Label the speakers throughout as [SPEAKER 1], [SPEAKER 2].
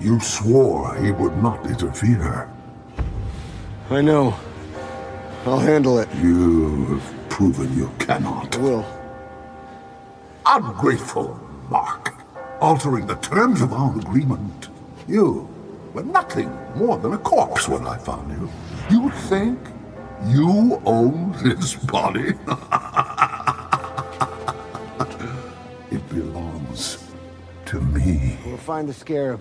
[SPEAKER 1] You swore he would not interfere.
[SPEAKER 2] I know. I'll handle it.
[SPEAKER 1] You have proven you cannot.
[SPEAKER 2] I will.
[SPEAKER 1] Ungrateful Mark. Altering the terms of our agreement. You were nothing more than a corpse when I found you. You think you own this body? it belongs to me.
[SPEAKER 2] We'll find the scarab.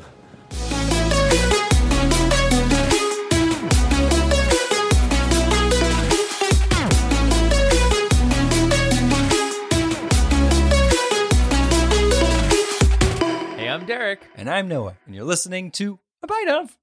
[SPEAKER 3] Hey, I'm Derek,
[SPEAKER 4] And I'm Noah, and you're listening to A Bite of.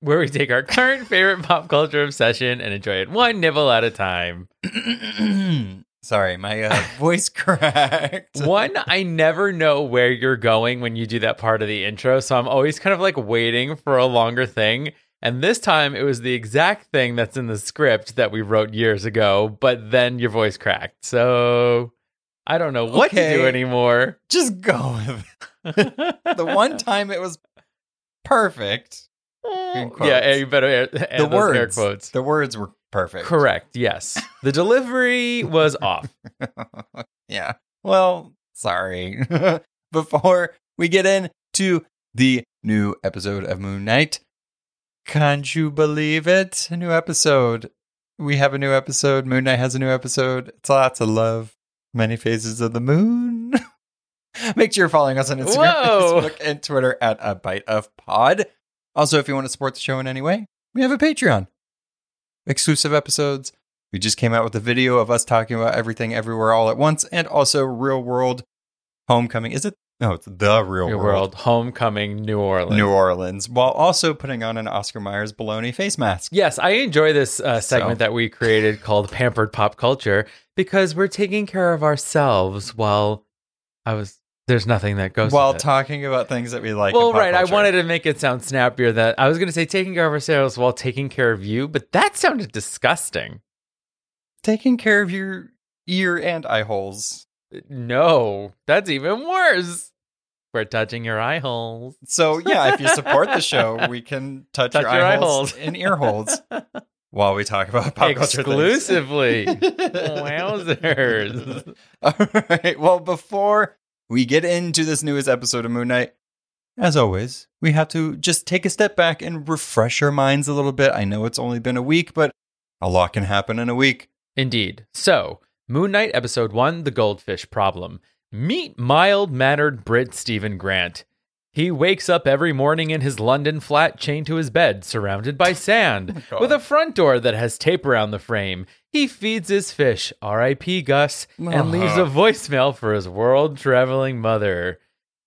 [SPEAKER 3] where we take our current favorite pop culture obsession and enjoy it one nibble at a time.
[SPEAKER 4] Sorry, my uh, voice cracked.
[SPEAKER 3] One, I never know where you're going when you do that part of the intro, so I'm always kind of like waiting for a longer thing. And this time it was the exact thing that's in the script that we wrote years ago, but then your voice cracked. So I don't know what to do anymore.
[SPEAKER 4] Just go with it. The one time it was perfect.
[SPEAKER 3] Yeah, you better add,
[SPEAKER 4] The words.
[SPEAKER 3] air quotes.
[SPEAKER 4] The words were perfect.
[SPEAKER 3] Correct. Yes. The delivery was off.
[SPEAKER 4] yeah. Well, sorry. Before we get into the new episode of Moon Knight, can't you believe it? A new episode. We have a new episode. Moon Knight has a new episode. It's lots of love. Many phases of the moon. Make sure you're following us on Instagram,
[SPEAKER 3] Whoa.
[SPEAKER 4] Facebook, and Twitter at a bite of pod. Also, if you want to support the show in any way, we have a Patreon. Exclusive episodes. We just came out with a video of us talking about everything everywhere all at once, and also real world homecoming. Is it? No, it's the real
[SPEAKER 3] New
[SPEAKER 4] world.
[SPEAKER 3] World Homecoming New Orleans.
[SPEAKER 4] New Orleans, while also putting on an Oscar Myers baloney face mask.
[SPEAKER 3] Yes, I enjoy this uh, segment
[SPEAKER 4] So-
[SPEAKER 3] that we created called Pampered Pop Culture because we're taking care of ourselves while I was. There's nothing that goes
[SPEAKER 4] while talking about things that we like.
[SPEAKER 3] Well, right. I wanted to make it sound snappier. That I was going to say taking care of ourselves while taking care of you, but that sounded disgusting.
[SPEAKER 4] taking care of your ear and eye holes.
[SPEAKER 3] Uh, no, that's even worse. We're touching your eye holes.
[SPEAKER 4] So yeah, if you support the show, we can touch,
[SPEAKER 3] Touch
[SPEAKER 4] your,
[SPEAKER 3] your
[SPEAKER 4] eye, holes,
[SPEAKER 3] holes.
[SPEAKER 4] and ear holes while we talk about pop culture.
[SPEAKER 3] Exclusively. Wowzers.
[SPEAKER 4] All right. Well, before we get into this newest episode of Moon Knight, as always, we have to just take a step back and refresh our minds a little bit. I know it's only been a week, but a lot can happen in a week.
[SPEAKER 3] Indeed. So, Moon Knight Episode 1 The Goldfish Problem. Meet mild mannered Brit Stephen Grant. He wakes up every morning in his London flat chained to his bed, surrounded by sand, oh
[SPEAKER 4] God.
[SPEAKER 3] with a front door that has tape around the frame. He feeds his fish, R.I.P. Gus, and uh-huh. leaves a voicemail for his world traveling mother.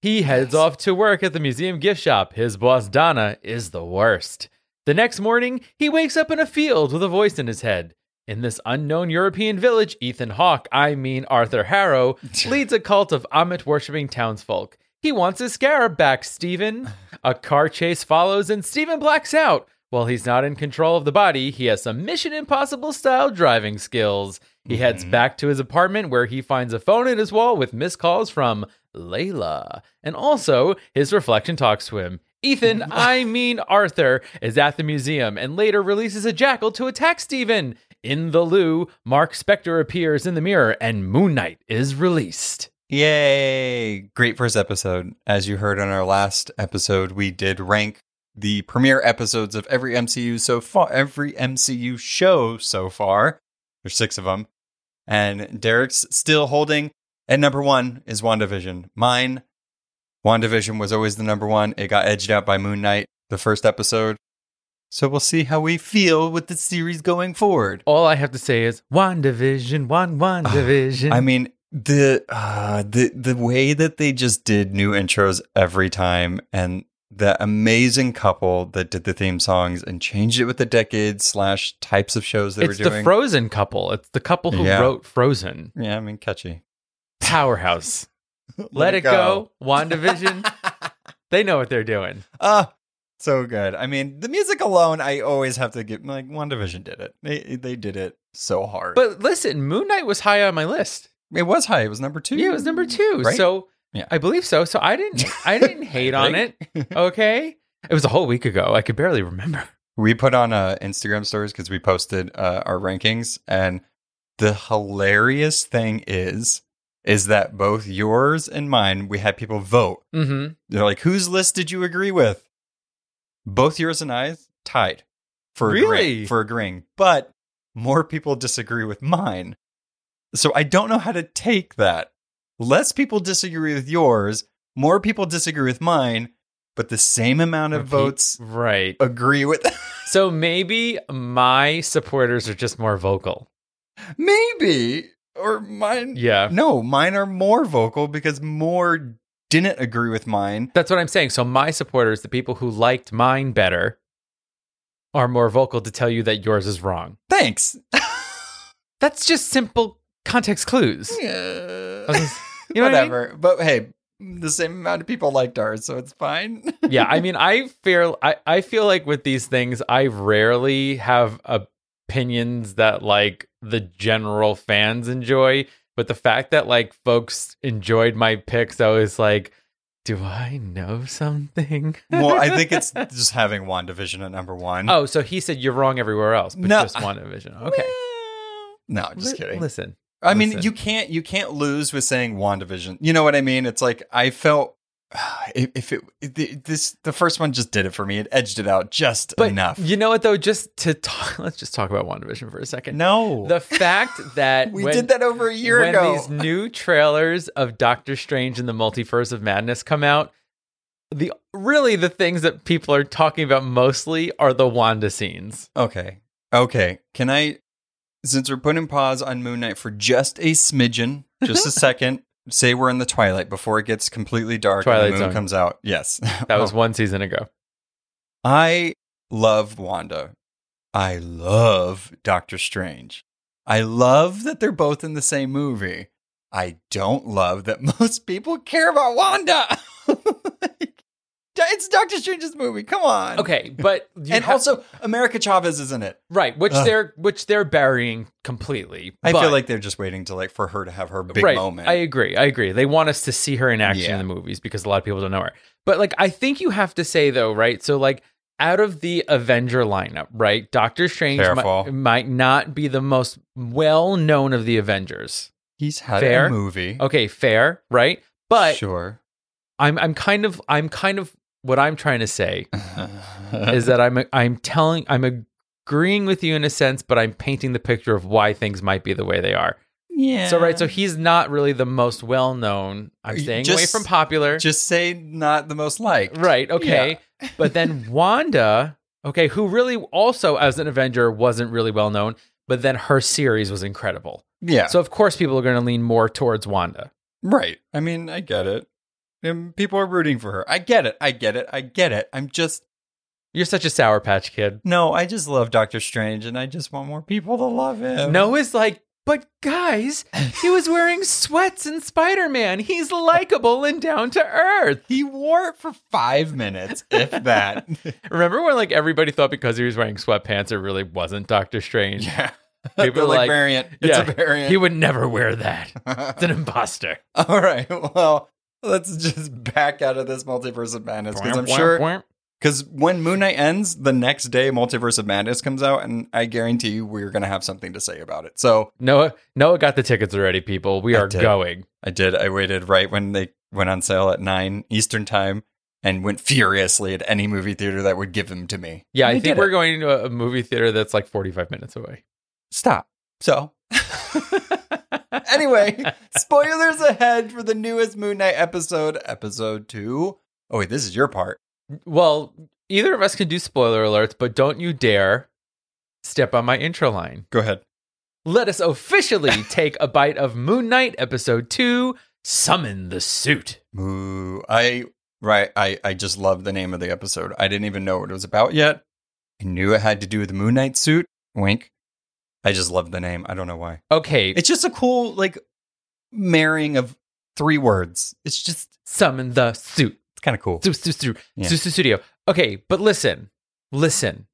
[SPEAKER 3] He heads off to work at the museum gift shop. His boss, Donna, is the worst. The next morning, he wakes up in a field with a voice in his head. In this unknown European village, Ethan Hawke, I mean Arthur Harrow, leads a cult of Ammit worshipping townsfolk. He wants his scarab back, Stephen. A car chase follows, and Stephen blacks out. While he's not in control of the body, he has some Mission Impossible style driving skills. He heads mm-hmm. back to his apartment where he finds a phone in his wall with missed calls from Layla. And also, his reflection talks to him. Ethan, I mean Arthur, is at the museum and later releases a jackal to attack Stephen. In the loo, Mark Spector appears in the mirror and Moon Knight is released.
[SPEAKER 4] Yay! Great first episode. As you heard on our last episode, we did rank the premiere episodes of every MCU so far, every MCU show so far. There's six of them. And Derek's still holding And number one is WandaVision. Mine, WandaVision was always the number one. It got edged out by Moon Knight, the first episode. So we'll see how we feel with the series going forward.
[SPEAKER 3] All I have to say is WandaVision, one WandaVision.
[SPEAKER 4] I mean, the uh, the the way that they just did new intros every time, and the amazing couple that did the theme songs and changed it with the decades slash types of shows they
[SPEAKER 3] it's
[SPEAKER 4] were
[SPEAKER 3] the. Frozen couple. It's the couple who
[SPEAKER 4] Yeah.
[SPEAKER 3] wrote Frozen.
[SPEAKER 4] yeah, I mean, catchy.
[SPEAKER 3] Powerhouse. Let, it go. WandaVision. they know what they're doing.
[SPEAKER 4] Ah, so good. I mean, the music alone, I always have to give like WandaVision did it. They they did it so hard.
[SPEAKER 3] But listen, Moon Knight was high on my list.
[SPEAKER 4] it was high. It was number two.
[SPEAKER 3] Yeah, it was number two.
[SPEAKER 4] Right?
[SPEAKER 3] So
[SPEAKER 4] Yeah.
[SPEAKER 3] I believe so. So I didn't I didn't hate on it. Okay. It was a whole week ago. I could barely remember.
[SPEAKER 4] We put on uh, Instagram stories because we posted uh, our rankings, and the hilarious thing is, is that both yours and mine, we had people vote.
[SPEAKER 3] Mm-hmm.
[SPEAKER 4] They're like, "Whose list did you agree with?" Both yours and I tied for
[SPEAKER 3] Really?
[SPEAKER 4] agreeing, for agreeing, but more people disagree with mine. So I don't know how to take that. Less people disagree with yours, more people disagree with mine, but the same amount of votes
[SPEAKER 3] Right.
[SPEAKER 4] agree with.
[SPEAKER 3] So maybe my supporters are just more vocal.
[SPEAKER 4] Maybe or mine.
[SPEAKER 3] Yeah.
[SPEAKER 4] No, mine are more vocal because more didn't agree with mine.
[SPEAKER 3] That's what I'm saying. So my supporters, the people who liked mine better, are more vocal to tell you that yours is wrong.
[SPEAKER 4] Thanks.
[SPEAKER 3] That's just simple context clues.
[SPEAKER 4] Yeah.
[SPEAKER 3] I was- You know what I mean?
[SPEAKER 4] Whatever. But hey, the same amount of people liked ours, so it's fine.
[SPEAKER 3] yeah, I mean, I feel I, I feel like with these things, I rarely have opinions that like the general fans enjoy. But the fact that like folks enjoyed my picks, I was like, do I know something?
[SPEAKER 4] well, I think it's just having WandaVision at number one.
[SPEAKER 3] oh, so he said you're wrong everywhere else, but
[SPEAKER 4] No.
[SPEAKER 3] just WandaVision. Okay,
[SPEAKER 4] No, just
[SPEAKER 3] Li-
[SPEAKER 4] kidding.
[SPEAKER 3] Listen,
[SPEAKER 4] I mean, you can't you can't lose with saying WandaVision. You know what I mean? It's like I felt if, if it if this the first one just did it for me. It edged it out just
[SPEAKER 3] but
[SPEAKER 4] enough.
[SPEAKER 3] you know what though? Just to talk, let's just talk about WandaVision for a second.
[SPEAKER 4] no,
[SPEAKER 3] The fact that
[SPEAKER 4] we
[SPEAKER 3] when-
[SPEAKER 4] did that over a year
[SPEAKER 3] when
[SPEAKER 4] ago.
[SPEAKER 3] these new trailers of Doctor Strange and the Multiverse of Madness come out, the really the things that people are talking about mostly are the Wanda scenes.
[SPEAKER 4] Okay. Okay. Can I, since we're putting pause on Moon Knight for just a smidgen, just a second, say we're in the twilight before it gets completely dark
[SPEAKER 3] Twilight
[SPEAKER 4] and the moon
[SPEAKER 3] Zone.
[SPEAKER 4] comes out. Yes.
[SPEAKER 3] That was one season ago.
[SPEAKER 4] I love Wanda. I love Doctor Strange. I love that they're both in the same movie. I don't love that most people care about Wanda. It's Doctor Strange's movie. Come on.
[SPEAKER 3] Okay, but you
[SPEAKER 4] and also, America Chavez is in it.
[SPEAKER 3] right, which
[SPEAKER 4] Ugh.
[SPEAKER 3] they're which they're burying completely.
[SPEAKER 4] I
[SPEAKER 3] but-
[SPEAKER 4] feel like they're just waiting to like for her to have her big
[SPEAKER 3] right,
[SPEAKER 4] moment.
[SPEAKER 3] I agree. I agree. They want us to see her in action
[SPEAKER 4] Yeah.
[SPEAKER 3] in the movies because a lot of people don't know her. But like I think you have to say though, right? So like out of the Avenger lineup, right? Doctor Strange might, might not be the most well known of the Avengers.
[SPEAKER 4] He's had
[SPEAKER 3] Fair.
[SPEAKER 4] a movie.
[SPEAKER 3] Okay, fair, right? But
[SPEAKER 4] sure.
[SPEAKER 3] I'm I'm kind of I'm kind of what I'm trying to say is that I'm I'm telling I'm agreeing with you in a sense, but I'm painting the picture of why things might be the way they are.
[SPEAKER 4] yeah.
[SPEAKER 3] So right, so he's not really the most well known. I'm staying away from popular.
[SPEAKER 4] just say not the most liked.
[SPEAKER 3] right, okay. but then Wanda, okay, who really also as an Avenger wasn't really well known, but then her series was incredible.
[SPEAKER 4] Yeah.
[SPEAKER 3] So of course people are going to lean more towards Wanda.
[SPEAKER 4] right. I mean, I get it. And people are rooting for her. I get it. I get it. I get it. I'm just
[SPEAKER 3] You're such a sour patch kid.
[SPEAKER 4] no. I just love Doctor Strange, and I just want more people to love him.
[SPEAKER 3] No Noah's like, but guys, he was wearing sweats in Spider Man. He's likable and down to earth.
[SPEAKER 4] he wore it for five minutes, if that.
[SPEAKER 3] Remember when like everybody thought because he was wearing sweatpants, it really wasn't Doctor Strange?
[SPEAKER 4] yeah.
[SPEAKER 3] People
[SPEAKER 4] like,
[SPEAKER 3] like,
[SPEAKER 4] variant. It's
[SPEAKER 3] yeah,
[SPEAKER 4] a variant.
[SPEAKER 3] He would never wear that. It's an imposter.
[SPEAKER 4] All right. Well, let's just back out of this multiverse of madness because I'm sure because when Moon Knight ends, the next day Multiverse of Madness comes out, and I guarantee you we're gonna have something to say about it. So
[SPEAKER 3] Noah Noah got the tickets already, people. We
[SPEAKER 4] I
[SPEAKER 3] are
[SPEAKER 4] did.
[SPEAKER 3] going.
[SPEAKER 4] I did. I waited right when they went on sale at nine Eastern time, and went furiously at any movie theater that would give them to me.
[SPEAKER 3] Yeah,
[SPEAKER 4] And
[SPEAKER 3] I think we're
[SPEAKER 4] it.
[SPEAKER 3] going to a- a movie theater that's like 45 minutes away.
[SPEAKER 4] Stop. So. anyway, spoilers ahead for the newest Moon Knight episode, episode two. Oh wait, this is your part.
[SPEAKER 3] Well, either of us can do spoiler alerts, but don't you dare step on my intro line.
[SPEAKER 4] Go ahead.
[SPEAKER 3] Let us officially take a bite of Moon Knight episode 2, Summon the Suit.
[SPEAKER 4] Moo. I right. I I just love the name of the episode. I didn't even know what it was about yet. I knew it had to do with the Moon Knight suit. Wink. I just love the name. I don't know why.
[SPEAKER 3] Okay,
[SPEAKER 4] It's just a cool like marrying of three words. It's just
[SPEAKER 3] summon the suit.
[SPEAKER 4] it's kind of cool.
[SPEAKER 3] Su- su- su-
[SPEAKER 4] Yeah.
[SPEAKER 3] Studio. Okay, but listen, listen.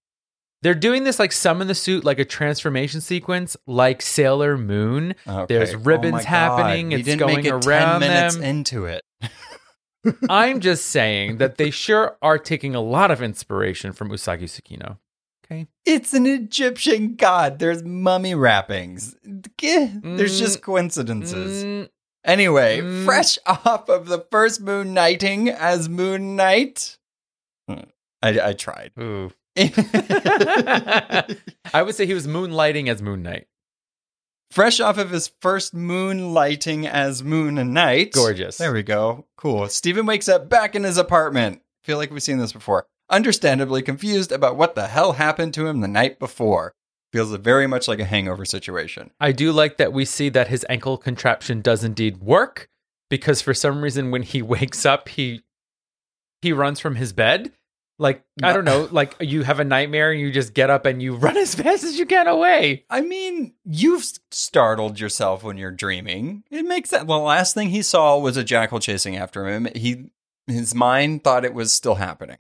[SPEAKER 3] They're doing this like summon the suit, like a transformation sequence, like Sailor Moon.
[SPEAKER 4] Okay.
[SPEAKER 3] There's
[SPEAKER 4] Oh
[SPEAKER 3] ribbons
[SPEAKER 4] God.
[SPEAKER 3] happening, it's
[SPEAKER 4] didn't
[SPEAKER 3] going
[SPEAKER 4] make it
[SPEAKER 3] around
[SPEAKER 4] 10 minutes
[SPEAKER 3] them.
[SPEAKER 4] into it.
[SPEAKER 3] I'm just saying that they sure are taking a lot of inspiration from Usagi Tsukino. Okay.
[SPEAKER 4] It's an Egyptian god. There's mummy wrappings. Geh, There's just coincidences.
[SPEAKER 3] Mm,
[SPEAKER 4] Anyway,
[SPEAKER 3] Mm.
[SPEAKER 4] fresh off of the first moon nighting as Moon Knight. I, I tried.
[SPEAKER 3] ooh. I would say he was moonlighting as Moon Knight.
[SPEAKER 4] Fresh off of his first moonlighting as Moon Knight.
[SPEAKER 3] Gorgeous.
[SPEAKER 4] There we go. Cool. Stephen wakes up back in his apartment. Feel like we've seen this before. Understandably confused about what the hell happened to him the night before. Feels very much like a hangover situation.
[SPEAKER 3] I do like that we see that his ankle contraption does indeed work because for some reason when he wakes up he he runs from his bed. Like I don't know, like you have a nightmare and you just get up and you run as fast as you can away.
[SPEAKER 4] I mean, you've startled yourself when you're dreaming. It makes sense The last thing he saw was a jackal chasing after him. He, his mind thought it was still happening.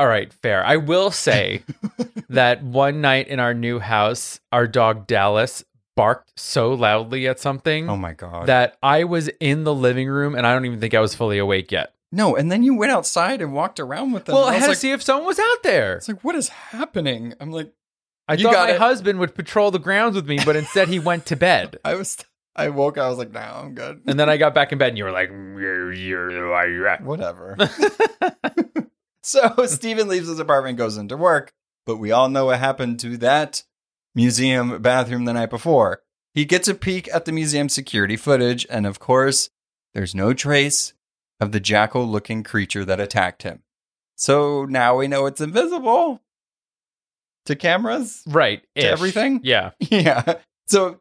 [SPEAKER 3] All right, fair. I will say that one night in our new house, our dog Dallas barked so loudly at something
[SPEAKER 4] Oh my god!
[SPEAKER 3] that I was in the living room and I don't even think I was fully awake yet.
[SPEAKER 4] no, and then you went outside and walked around with them.
[SPEAKER 3] Well,
[SPEAKER 4] and
[SPEAKER 3] I had
[SPEAKER 4] like,
[SPEAKER 3] to see if someone was out there.
[SPEAKER 4] It's like, what is happening? I'm like,
[SPEAKER 3] I thought my
[SPEAKER 4] it.
[SPEAKER 3] husband would patrol the grounds with me, but instead he went to bed.
[SPEAKER 4] I was, I woke. I was like, no, I'm good.
[SPEAKER 3] And then I got back in bed and you were like, "You're- you're- why are you at?"
[SPEAKER 4] Whatever. so Steven leaves his apartment and goes into work, but we all know what happened to that museum bathroom the night before. He gets a peek at the museum security footage, and of course, there's no trace of the jackal looking creature that attacked him. So now we know it's invisible to cameras.
[SPEAKER 3] Right.
[SPEAKER 4] To everything?
[SPEAKER 3] Yeah.
[SPEAKER 4] Yeah. So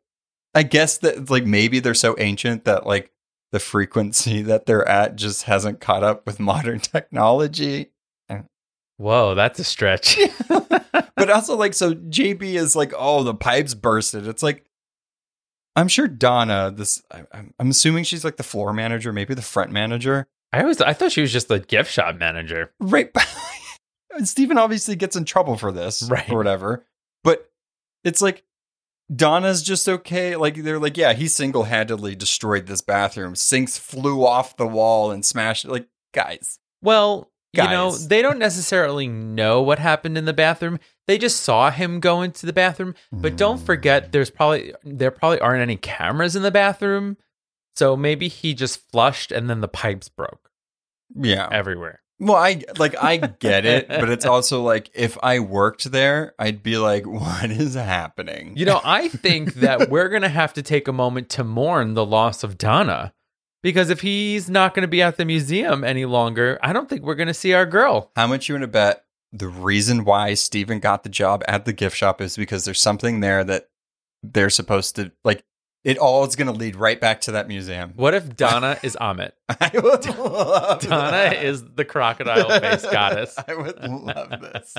[SPEAKER 4] I guess that like maybe they're so ancient that like the frequency that they're at just hasn't caught up with modern technology.
[SPEAKER 3] Whoa, that's a stretch.
[SPEAKER 4] But also like so JB is like, oh, the pipes bursted. It's like I'm sure Donna, this I, I'm I'm assuming she's like the floor manager, maybe the front manager.
[SPEAKER 3] I was I thought she was just the gift shop manager.
[SPEAKER 4] Right. Stephen obviously gets in trouble for this
[SPEAKER 3] Right.
[SPEAKER 4] or whatever. But it's like Donna's just okay. Like they're like, yeah, he single handedly destroyed this bathroom. Sinks flew off the wall and smashed it. Like, guys.
[SPEAKER 3] Well, you know, they don't necessarily know what happened in the bathroom. They just saw him go into the bathroom. But don't hmm. forget there's probably there probably aren't any cameras in the bathroom. So maybe he just flushed and then the pipes broke
[SPEAKER 4] Yeah.
[SPEAKER 3] everywhere.
[SPEAKER 4] Well, I like I get it, but it's also like if I worked there, I'd be like, what is happening?
[SPEAKER 3] You know, I think that we're going to have to take a moment to mourn the loss of Donna because if he's not going to be at the museum any longer, I don't think we're going to see our girl.
[SPEAKER 4] How much you want to bet the reason why Steven got the job at the gift shop is because there's something there that they're supposed to like it all is going to lead right back to that museum.
[SPEAKER 3] What if Donna is Ammit?
[SPEAKER 4] I would love
[SPEAKER 3] Donna
[SPEAKER 4] that.
[SPEAKER 3] is the crocodile face goddess.
[SPEAKER 4] I would love this.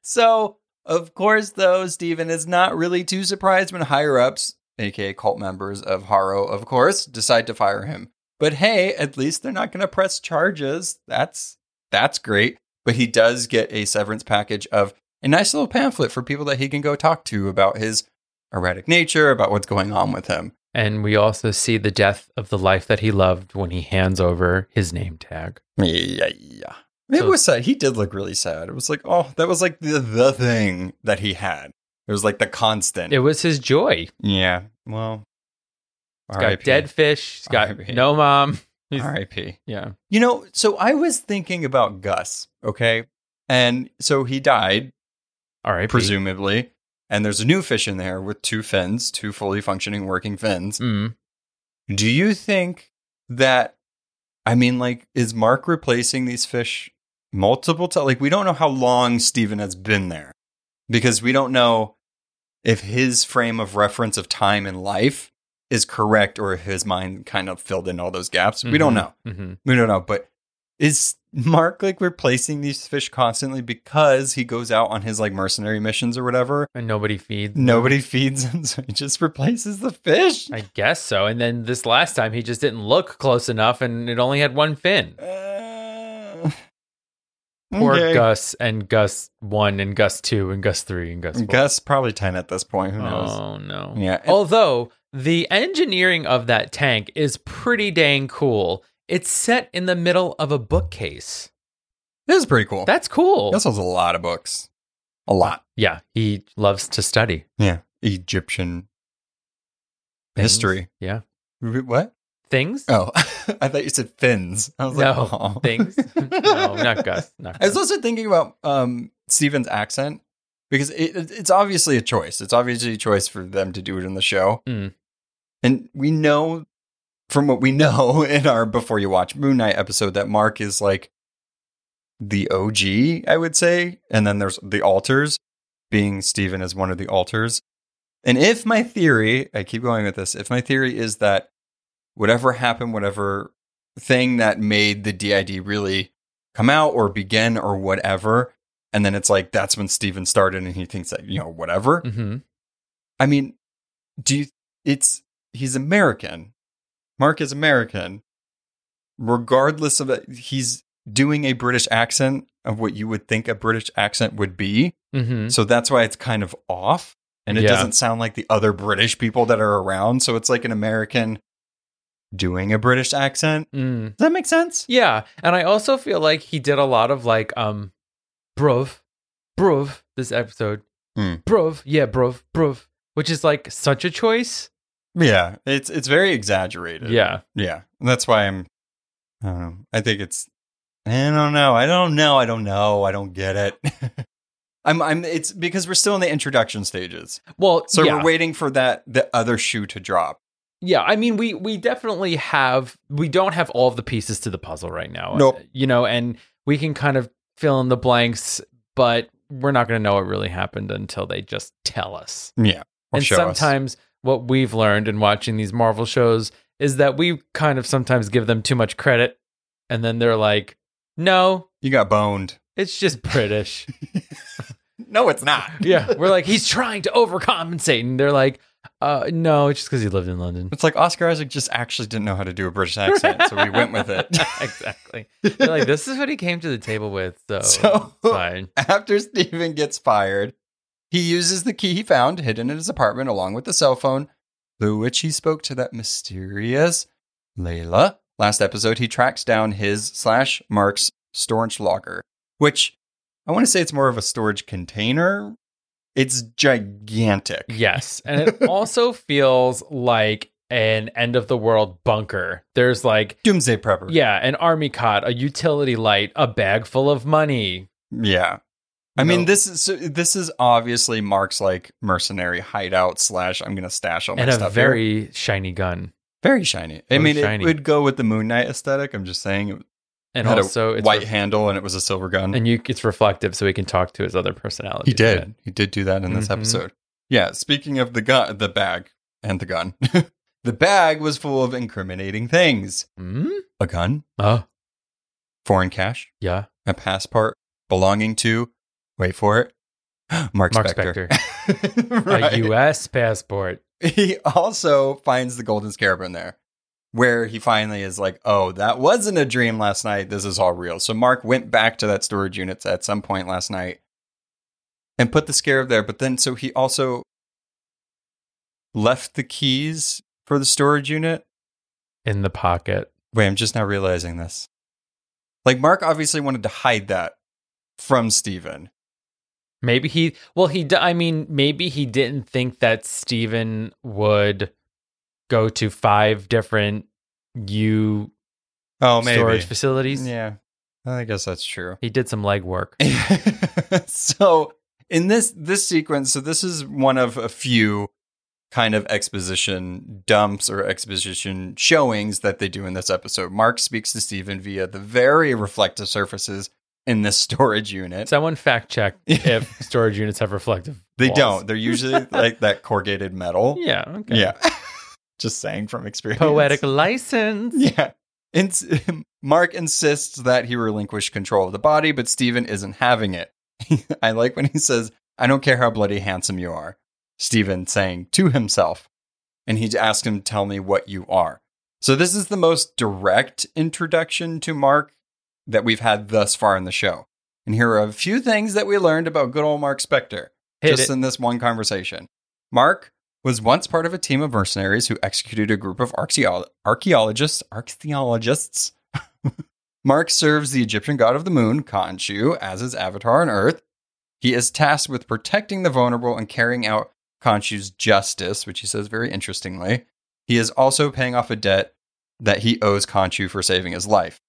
[SPEAKER 4] so, of course, though, Steven is not really too surprised when higher ups, aka cult members of Harrow, of course, decide to fire him. But hey, at least they're not going to press charges. That's that's great. But he does get a severance package of a nice little pamphlet for people that he can go talk to about his erratic nature, about what's going on with him.
[SPEAKER 3] And we also see the death of the life that he loved when he hands over his name tag.
[SPEAKER 4] Yeah, yeah. It
[SPEAKER 3] So-
[SPEAKER 4] was sad. He did look really sad. It was like, oh, that was like the, the thing that he had. It was like the constant.
[SPEAKER 3] It was his joy.
[SPEAKER 4] yeah. Well,
[SPEAKER 3] He's got dead fish. He's got
[SPEAKER 4] R.I.P..
[SPEAKER 3] no mom. He's,
[SPEAKER 4] R.I.P.
[SPEAKER 3] yeah.
[SPEAKER 4] You know, so I was thinking about Gus, okay? And so he died,
[SPEAKER 3] All right.
[SPEAKER 4] presumably. And there's a new fish in there with two fins, two fully functioning working fins.
[SPEAKER 3] Mm.
[SPEAKER 4] Do you think that I mean like is Mark replacing these fish multiple times? Like we don't know how long Steven has been there because we don't know if his frame of reference of time and life is correct or if his mind kind of filled in all those gaps. We don't know.
[SPEAKER 3] hmm
[SPEAKER 4] We don't know, but is Mark like replacing these fish constantly because he goes out on his like mercenary missions or whatever?
[SPEAKER 3] And nobody feeds. them.
[SPEAKER 4] Nobody feeds him, so he just replaces the fish.
[SPEAKER 3] I guess so. And then this last time, he just didn't look close enough, and it only had one fin.
[SPEAKER 4] Uh,
[SPEAKER 3] Poor
[SPEAKER 4] okay.
[SPEAKER 3] Gus and Gus one and Gus two and Gus three and Gus four.
[SPEAKER 4] Gus probably 10 at this point. Who knows?
[SPEAKER 3] Oh no.
[SPEAKER 4] Yeah.
[SPEAKER 3] Although the engineering of that tank is pretty dang cool. it's set in the middle of a bookcase.
[SPEAKER 4] This is pretty cool.
[SPEAKER 3] That's cool.
[SPEAKER 4] Has a lot of books. A lot.
[SPEAKER 3] yeah, he loves to study
[SPEAKER 4] Yeah. Egyptian
[SPEAKER 3] things.
[SPEAKER 4] history.
[SPEAKER 3] Yeah,
[SPEAKER 4] What?
[SPEAKER 3] Things.
[SPEAKER 4] Oh, I thought you said fins. I was like,
[SPEAKER 3] no
[SPEAKER 4] oh.
[SPEAKER 3] things. no, not Gus. Not
[SPEAKER 4] I was also thinking about um, Steven's accent because it, it- it's obviously a choice. It's obviously a choice for them to do it in the show.
[SPEAKER 3] Mm.
[SPEAKER 4] And we know from what we know in our Before You Watch Moon Knight episode that Mark is like the OG, I would say. And then there's the alters, being Steven as one of the alters. And if my theory, I keep going with this, if my theory is that whatever happened, whatever thing that made the DID really come out or begin or whatever, and then it's like that's when Steven started and he thinks that, you know, whatever.
[SPEAKER 3] Mhm.
[SPEAKER 4] I mean, do you, it's he's American. Mark is American. Regardless of it, he's doing a British accent of what you would think a British accent would be.
[SPEAKER 3] Mhm.
[SPEAKER 4] So that's why it's kind of off. And it
[SPEAKER 3] Yeah.
[SPEAKER 4] doesn't sound like the other British people that are around. So it's like an American doing a British accent.
[SPEAKER 3] Mm.
[SPEAKER 4] Does that make sense?
[SPEAKER 3] Yeah, and I also feel like he did a lot of like um, bruv, bruv. This episode,
[SPEAKER 4] Hmm.
[SPEAKER 3] bruv, yeah, bruv, bruv, which is like such a choice.
[SPEAKER 4] Yeah. It's it's very exaggerated.
[SPEAKER 3] Yeah,
[SPEAKER 4] Yeah. And that's why I'm I don't know. I think it's I don't know. I don't know. I don't know. I don't get it. I'm I'm it's because we're still in the introduction stages.
[SPEAKER 3] well,
[SPEAKER 4] So
[SPEAKER 3] yeah.
[SPEAKER 4] we're waiting for that the other shoe to drop.
[SPEAKER 3] Yeah, I mean, we we definitely have. We don't have all of the pieces to the puzzle right now.
[SPEAKER 4] Nope.
[SPEAKER 3] You know, and we can kind of fill in the blanks, but we're not going to know what really happened until they just tell us.
[SPEAKER 4] Yeah.
[SPEAKER 3] And
[SPEAKER 4] show us.
[SPEAKER 3] sometimes what we've learned in watching these Marvel shows is that we kind of sometimes give them too much credit, and then they're like, "No,
[SPEAKER 4] you got boned.
[SPEAKER 3] it's just British."
[SPEAKER 4] No, it's not.
[SPEAKER 3] yeah, we're like, "He's trying to overcompensate," and they're like, "Uh, no, it's just because he lived in London."
[SPEAKER 4] It's like Oscar Isaac just actually didn't know how to do a British accent, so we went with it.
[SPEAKER 3] exactly. They're like, this is what he came to the table with, so,
[SPEAKER 4] So-
[SPEAKER 3] fine.
[SPEAKER 4] After Steven gets fired, he uses the key he found hidden in his apartment along with the cell phone, through which he spoke to that mysterious Layla. Last episode, he tracks down his slash Mark's storage locker, which I want to say it's more of a storage container. It's gigantic.
[SPEAKER 3] Yes, and it also feels like an end of the world bunker. There's like,
[SPEAKER 4] Doomsday Prepper.
[SPEAKER 3] yeah, an army cot, a utility light, a bag full of money.
[SPEAKER 4] Yeah. I mean, this is this is obviously Mark's like mercenary hideout slash I'm gonna stash all my
[SPEAKER 3] and a
[SPEAKER 4] stuff here.
[SPEAKER 3] very shiny gun.
[SPEAKER 4] very shiny. I mean,
[SPEAKER 3] shiny.
[SPEAKER 4] it would go with the Moon Knight aesthetic. I'm just saying, it
[SPEAKER 3] And
[SPEAKER 4] had
[SPEAKER 3] also,
[SPEAKER 4] a white
[SPEAKER 3] ref-
[SPEAKER 4] handle and it was a silver gun.
[SPEAKER 3] and you, it's reflective, so he can talk to his other personalities.
[SPEAKER 4] he did. He did do that in this
[SPEAKER 3] Mhm.
[SPEAKER 4] episode. Yeah. Speaking of the gun, the bag and the gun, the bag was full of incriminating things:
[SPEAKER 3] Hmm?
[SPEAKER 4] a gun,
[SPEAKER 3] Oh,
[SPEAKER 4] foreign cash,
[SPEAKER 3] yeah.
[SPEAKER 4] a passport belonging to. Wait for it. Mark,
[SPEAKER 3] Mark
[SPEAKER 4] Spector.
[SPEAKER 3] A U.S. passport.
[SPEAKER 4] he also finds the golden scarab in there where he finally is like oh that wasn't a dream last night. This is all real. So mark went back to that storage unit at some point last night and put the scarab there. But then so he also left the keys for the storage unit.
[SPEAKER 3] In the pocket.
[SPEAKER 4] wait i'm just now realizing this. Like mark obviously wanted to hide that from steven.
[SPEAKER 3] Maybe he, well, he, I mean, maybe he didn't think that Steven would go to five different U
[SPEAKER 4] oh maybe
[SPEAKER 3] storage facilities.
[SPEAKER 4] yeah i guess that's true
[SPEAKER 3] He did some legwork.
[SPEAKER 4] so in this this sequence, so this is one of a few kind of exposition dumps or exposition showings that they do in this episode. Mark speaks to Steven via the very reflective surfaces in this storage unit.
[SPEAKER 3] Someone fact check if storage units have reflective.
[SPEAKER 4] they
[SPEAKER 3] walls.
[SPEAKER 4] don't. They're usually like that corrugated metal.
[SPEAKER 3] Yeah. Okay.
[SPEAKER 4] Yeah. Just saying from experience.
[SPEAKER 3] Poetic license.
[SPEAKER 4] Yeah. Ins- Mark insists that he relinquish control of the body, but Steven isn't having it. I like when he says, I don't care how bloody handsome you are. Steven saying to himself. And he asks him, Tell me what you are. So this is the most direct introduction to Mark that we've had thus far in the show. And here are a few things that we learned about good old Mark Spector
[SPEAKER 3] Hit
[SPEAKER 4] just
[SPEAKER 3] it.
[SPEAKER 4] in this one conversation. Mark was once part of a team of mercenaries who executed a group of archaeolo- archaeologists, archaeologists Mark serves the Egyptian god of the moon, Khonshu, as his avatar on Earth. He is tasked with protecting the vulnerable and carrying out Khonshu's justice, which he says very interestingly. He is also paying off a debt that he owes Khonshu for saving his life.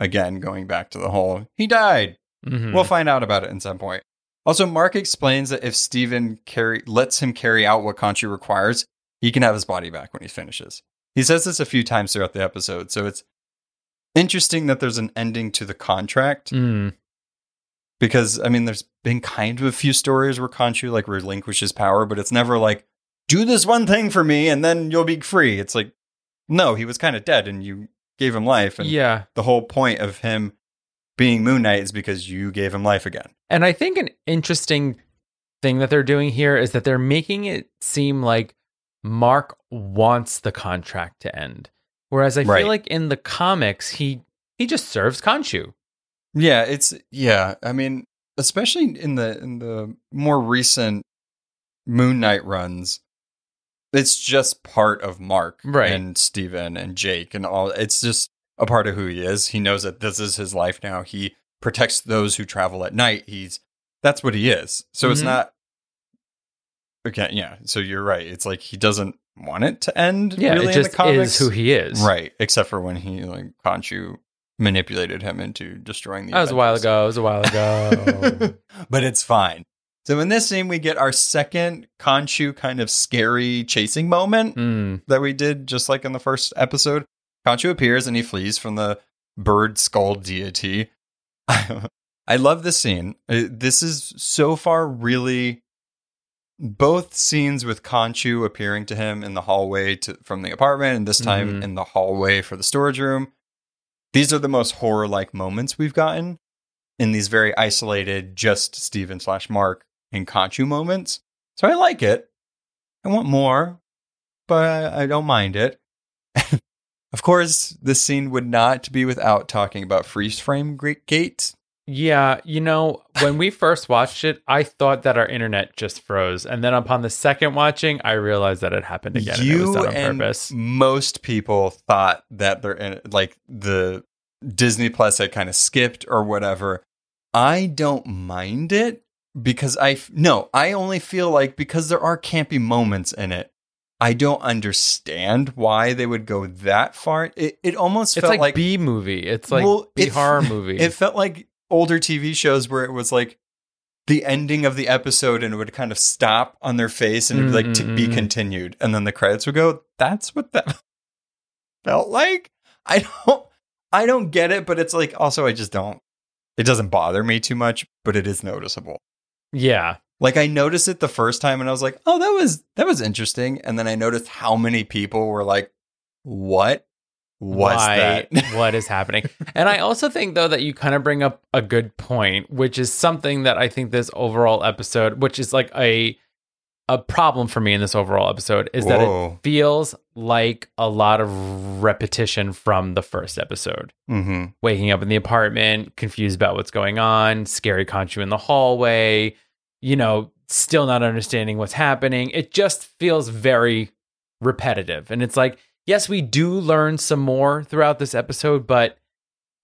[SPEAKER 4] Again, going back to the whole, he died.
[SPEAKER 3] Mhm.
[SPEAKER 4] We'll find out about it in some point. Also, Mark explains that if Steven carry, lets him carry out what Khonshu requires, he can have his body back when he finishes. He says this a few times throughout the episode, so it's interesting that there's an ending to the contract
[SPEAKER 3] Mm.
[SPEAKER 4] because I mean, there's been kind of a few stories where Khonshu like relinquishes power, but it's never like do this one thing for me and then you'll be free. It's like no, he was kind of dead and you gave him life, and
[SPEAKER 3] yeah.
[SPEAKER 4] the whole point of him being Moon Knight is because you gave him life again.
[SPEAKER 3] And I think an interesting thing that they're doing here is that they're making it seem like Mark wants the contract to end. Whereas I
[SPEAKER 4] Right.
[SPEAKER 3] feel like in the comics, he he just serves Khonshu.
[SPEAKER 4] Yeah, it's yeah. I mean, especially in the in the more recent Moon Knight runs, it's just part of Mark
[SPEAKER 3] Right.
[SPEAKER 4] and Steven and Jake and all. It's just a part of who he is. He knows that this is his life now. He protects those who travel at night. He's that's what he is. So it's
[SPEAKER 3] Mhm.
[SPEAKER 4] not okay. Yeah. So you're right. It's like he doesn't want it to end.
[SPEAKER 3] Yeah,
[SPEAKER 4] really
[SPEAKER 3] it
[SPEAKER 4] in
[SPEAKER 3] just
[SPEAKER 4] the comics.
[SPEAKER 3] is who he is.
[SPEAKER 4] Right, except for when he like Khonshu manipulated him into destroying the.
[SPEAKER 3] That was a while ago. It was a while ago.
[SPEAKER 4] but it's fine. So in this scene, we get our second Khonshu kind of scary chasing moment
[SPEAKER 3] Mm.
[SPEAKER 4] that we did, just like in the first episode. Khonshu appears and he flees from the bird skull deity. I love this scene. Uh, This is so far really both scenes with Khonshu appearing to him in the hallway to, from the apartment, and this time
[SPEAKER 3] Mhm.
[SPEAKER 4] in the hallway for the storage room. These are the most horror like moments we've gotten in these very isolated, just Steven slash Mark and Khonshu moments. So I like it. I want more, but I, I don't mind it. of course, this scene would not be without talking about freeze frame gate.
[SPEAKER 3] Yeah, you know, when we first watched it, I thought that our internet just froze, and then upon the second watching, I realized that it happened again. and it was done on
[SPEAKER 4] and
[SPEAKER 3] purpose.
[SPEAKER 4] most people thought that they're in like the Disney Plus had kind of skipped or whatever. I don't mind it because I f- no, I only feel like because there are campy moments in it. I don't understand why they would go that far. It it almost
[SPEAKER 3] It's
[SPEAKER 4] felt
[SPEAKER 3] like,
[SPEAKER 4] like
[SPEAKER 3] B movie. It's like
[SPEAKER 4] Well,
[SPEAKER 3] B horror movie.
[SPEAKER 4] it felt like older TV shows where it was like the ending of the episode and it would kind of stop on their face and be like to be
[SPEAKER 3] mm-hmm.
[SPEAKER 4] continued. And then the credits would go, that's what that felt like. I don't I don't get it, but it's like also I just don't it doesn't bother me too much, but it is noticeable.
[SPEAKER 3] yeah,
[SPEAKER 4] Like I noticed it the first time and I was like, oh that was that was interesting. And then I noticed how many people were like, What was
[SPEAKER 3] why,
[SPEAKER 4] that?
[SPEAKER 3] what is happening? And I also think though that you kind of bring up a good point, which is something that I think this overall episode, which is like a a problem for me in this overall episode, is that it feels like a lot of repetition from the first episode.
[SPEAKER 4] mm-hmm.
[SPEAKER 3] waking up in the apartment, confused about what's going on, scary Khonshu in the hallway, you know, still not understanding what's happening. It just feels very repetitive. And it's like, yes, we do learn some more throughout this episode, but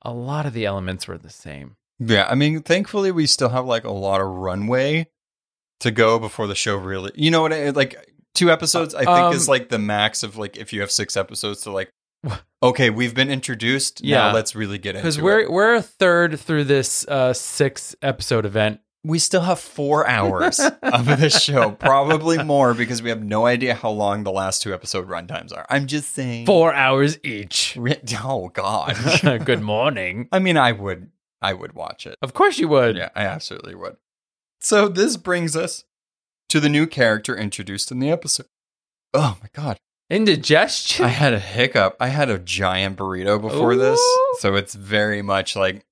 [SPEAKER 3] a lot of the elements were the same.
[SPEAKER 4] Yeah, I mean, thankfully we still have like a lot of runway to go before the show really. You know what? I, like two episodes, I think
[SPEAKER 3] Um,
[SPEAKER 4] is like the max of like if you have six episodes to like. Okay, we've been introduced.
[SPEAKER 3] Yeah.
[SPEAKER 4] now let's really get into
[SPEAKER 3] Because
[SPEAKER 4] it.
[SPEAKER 3] we're we're a third through this uh six episode event.
[SPEAKER 4] We still have four hours of this show, probably more because we have no idea how long the last two episode runtimes are. I'm just saying.
[SPEAKER 3] Four hours each.
[SPEAKER 4] Oh God.
[SPEAKER 3] Good morning.
[SPEAKER 4] I mean, I would, I would watch it.
[SPEAKER 3] Of course you would.
[SPEAKER 4] Yeah, I absolutely would. So this brings us to the new character introduced in the episode. Oh my god.
[SPEAKER 3] Indigestion.
[SPEAKER 4] I had a hiccup. I had a giant burrito before this, so it's very much like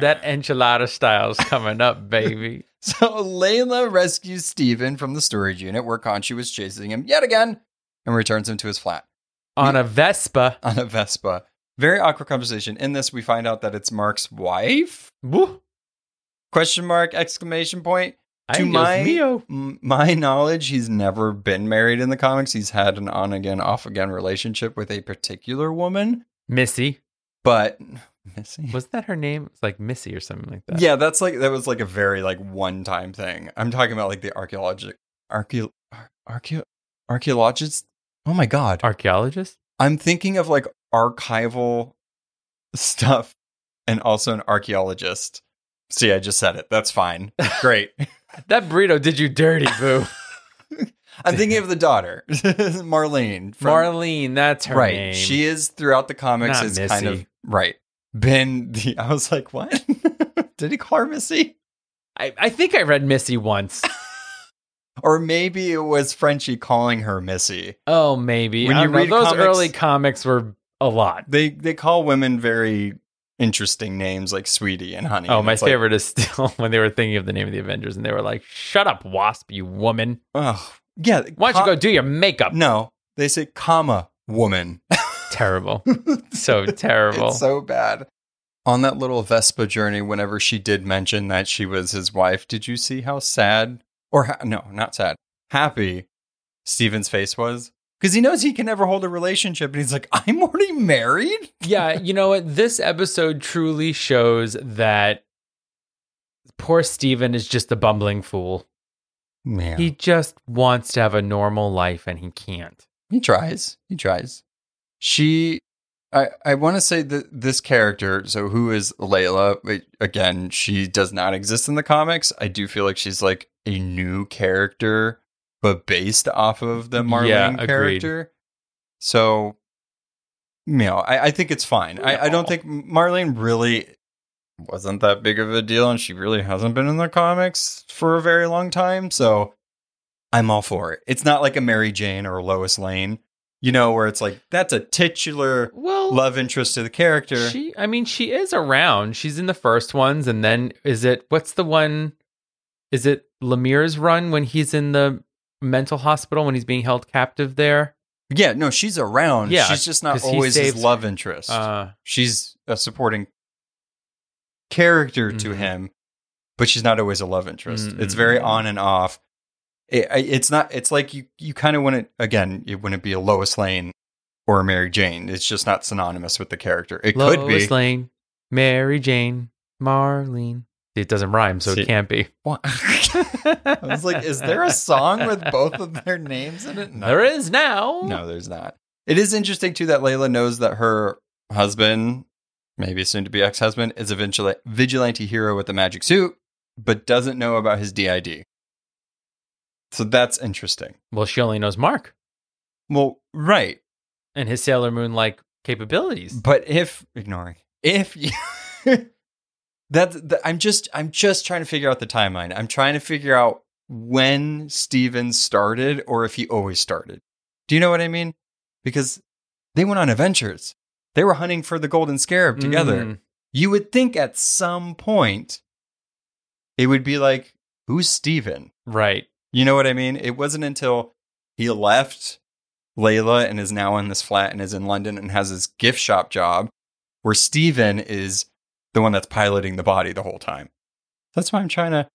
[SPEAKER 3] that enchilada style's coming up, baby.
[SPEAKER 4] So Layla rescues Steven from the storage unit where Khonshu was chasing him yet again and returns him to his flat
[SPEAKER 3] On a Vespa.
[SPEAKER 4] on a Vespa. Very awkward conversation. In this, we find out that it's Mark's wife.
[SPEAKER 3] Woo.
[SPEAKER 4] Question mark, exclamation point. To my m- my knowledge, he's never been married in the comics. He's had an on again, off again relationship with a particular woman,
[SPEAKER 3] Missy.
[SPEAKER 4] but Missy.
[SPEAKER 3] Was that her name? It's like Missy or something like that.
[SPEAKER 4] Yeah, that's like that was like a very like one time thing. I'm talking about like the archaeologic archeo archeo archaeologist. Oh my god.
[SPEAKER 3] Archaeologist?
[SPEAKER 4] I'm thinking of like archival stuff and also an archaeologist. See, I just said it. That's fine. Great.
[SPEAKER 3] That burrito did you dirty, boo.
[SPEAKER 4] I'm thinking of the daughter, Marlene. from-
[SPEAKER 3] Marlene, that's her
[SPEAKER 4] right.
[SPEAKER 3] name.
[SPEAKER 4] She is throughout the comics
[SPEAKER 3] Not
[SPEAKER 4] is kind of right. Been the I was like, what? Did he call her Missy?
[SPEAKER 3] I, I think I read Missy once.
[SPEAKER 4] Or maybe it was Frenchie calling her Missy.
[SPEAKER 3] Oh, maybe.
[SPEAKER 4] When you
[SPEAKER 3] know.
[SPEAKER 4] read
[SPEAKER 3] those
[SPEAKER 4] comics-
[SPEAKER 3] early comics were a lot.
[SPEAKER 4] They they call women very interesting names like Sweetie and Honey.
[SPEAKER 3] Oh,
[SPEAKER 4] and
[SPEAKER 3] my
[SPEAKER 4] it's like,
[SPEAKER 3] favorite is still when they were thinking of the name of the Avengers and they were like, "Shut up, Wasp, you woman!
[SPEAKER 4] oh, yeah.
[SPEAKER 3] Why don't
[SPEAKER 4] co-
[SPEAKER 3] you go do your makeup?"
[SPEAKER 4] No, they say comma woman.
[SPEAKER 3] Terrible, so terrible.
[SPEAKER 4] It's so bad. On that little Vespa journey, whenever she did mention that she was his wife, did you see how sad or ha- no, not sad, happy Steven's face was? Because he knows he can never hold a relationship, and he's like, "I'm already married."
[SPEAKER 3] yeah, you know what? This episode truly shows that poor Steven is just a bumbling fool.
[SPEAKER 4] Man,
[SPEAKER 3] He just wants to have a normal life and he can't.
[SPEAKER 4] He tries. He tries. She, I, I want to say that this character, so who is Layla? Again, she does not exist in the comics. I do feel like she's like a new character, but based off of the Marlene
[SPEAKER 3] Yeah, agreed.
[SPEAKER 4] character. So, you know, I, I think it's fine. I, I don't think Marlene really wasn't that big of a deal, and she really hasn't been in the comics for a very long time. So, I'm all for it. It's not like a Mary Jane or Lois Lane, you know, where it's like that's a titular
[SPEAKER 3] Well,
[SPEAKER 4] love interest to the character.
[SPEAKER 3] She, I mean, she is around. She's in the first ones, and then is it what's the one? Is it Lemire's run when he's in the mental hospital when he's being held captive there?
[SPEAKER 4] yeah, no, she's around.
[SPEAKER 3] Yeah,
[SPEAKER 4] she's just not always his love interest.
[SPEAKER 3] Uh,
[SPEAKER 4] she's a supporting character to
[SPEAKER 3] Mhm.
[SPEAKER 4] him, but she's not always a love interest.
[SPEAKER 3] Mm,
[SPEAKER 4] It's very
[SPEAKER 3] mm.
[SPEAKER 4] on and off. It, it's not. It's like you. You kind of wouldn't. Again, it wouldn't be a Lois Lane or a Mary Jane. It's just not synonymous with the character. It could be.
[SPEAKER 3] Lois Lane, Mary Jane, Marlene. It doesn't rhyme, so
[SPEAKER 4] See-
[SPEAKER 3] it can't be.
[SPEAKER 4] What? I was like, is there a song with both of their names in it?
[SPEAKER 3] There is now.
[SPEAKER 4] No, there's not. It is interesting too that Layla knows that her husband, maybe soon to be ex husband, is a vigilante hero with a magic suit, but doesn't know about his DID. So that's interesting.
[SPEAKER 3] Well, she only knows Mark
[SPEAKER 4] Well, right.
[SPEAKER 3] and his Sailor Moon like capabilities.
[SPEAKER 4] But if ignoring, if you that's the, I'm just I'm just trying to figure out the timeline. I'm trying to figure out when Steven started or if he always started. Do you know what I mean? Because they went on adventures. They were hunting for the golden scarab together.
[SPEAKER 3] Mm.
[SPEAKER 4] You would think at some point it would be like, who's Steven?
[SPEAKER 3] Right.
[SPEAKER 4] You know what I mean? It wasn't until he left Layla and is now in this flat and is in London and has his gift shop job where Steven is the one that's piloting the body the whole time. That's why I'm trying to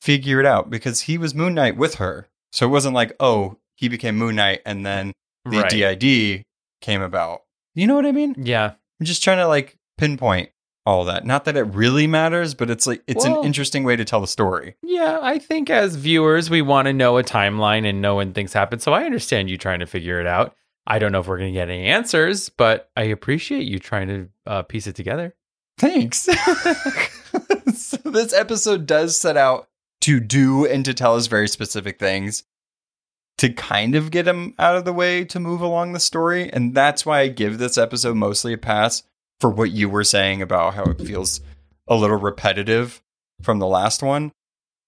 [SPEAKER 4] figure it out because he was Moon Knight with her. So it wasn't like, oh, he became Moon Knight and then the
[SPEAKER 3] right.
[SPEAKER 4] DID came about. You know what I mean?
[SPEAKER 3] Yeah.
[SPEAKER 4] I'm just trying to like pinpoint all that. Not that it really matters, but it's like it's
[SPEAKER 3] Well-
[SPEAKER 4] an interesting way to tell the story.
[SPEAKER 3] Yeah, I think as viewers, we want to know a timeline and know when things happen. So I understand you trying to figure it out. I don't know if we're going to get any answers, but I appreciate you trying to uh, piece it together.
[SPEAKER 4] Thanks. so this episode does set out to do and to tell us very specific things to kind of get him out of the way to move along the story. And that's why I give this episode mostly a pass for what you were saying about how it feels a little repetitive from the last one,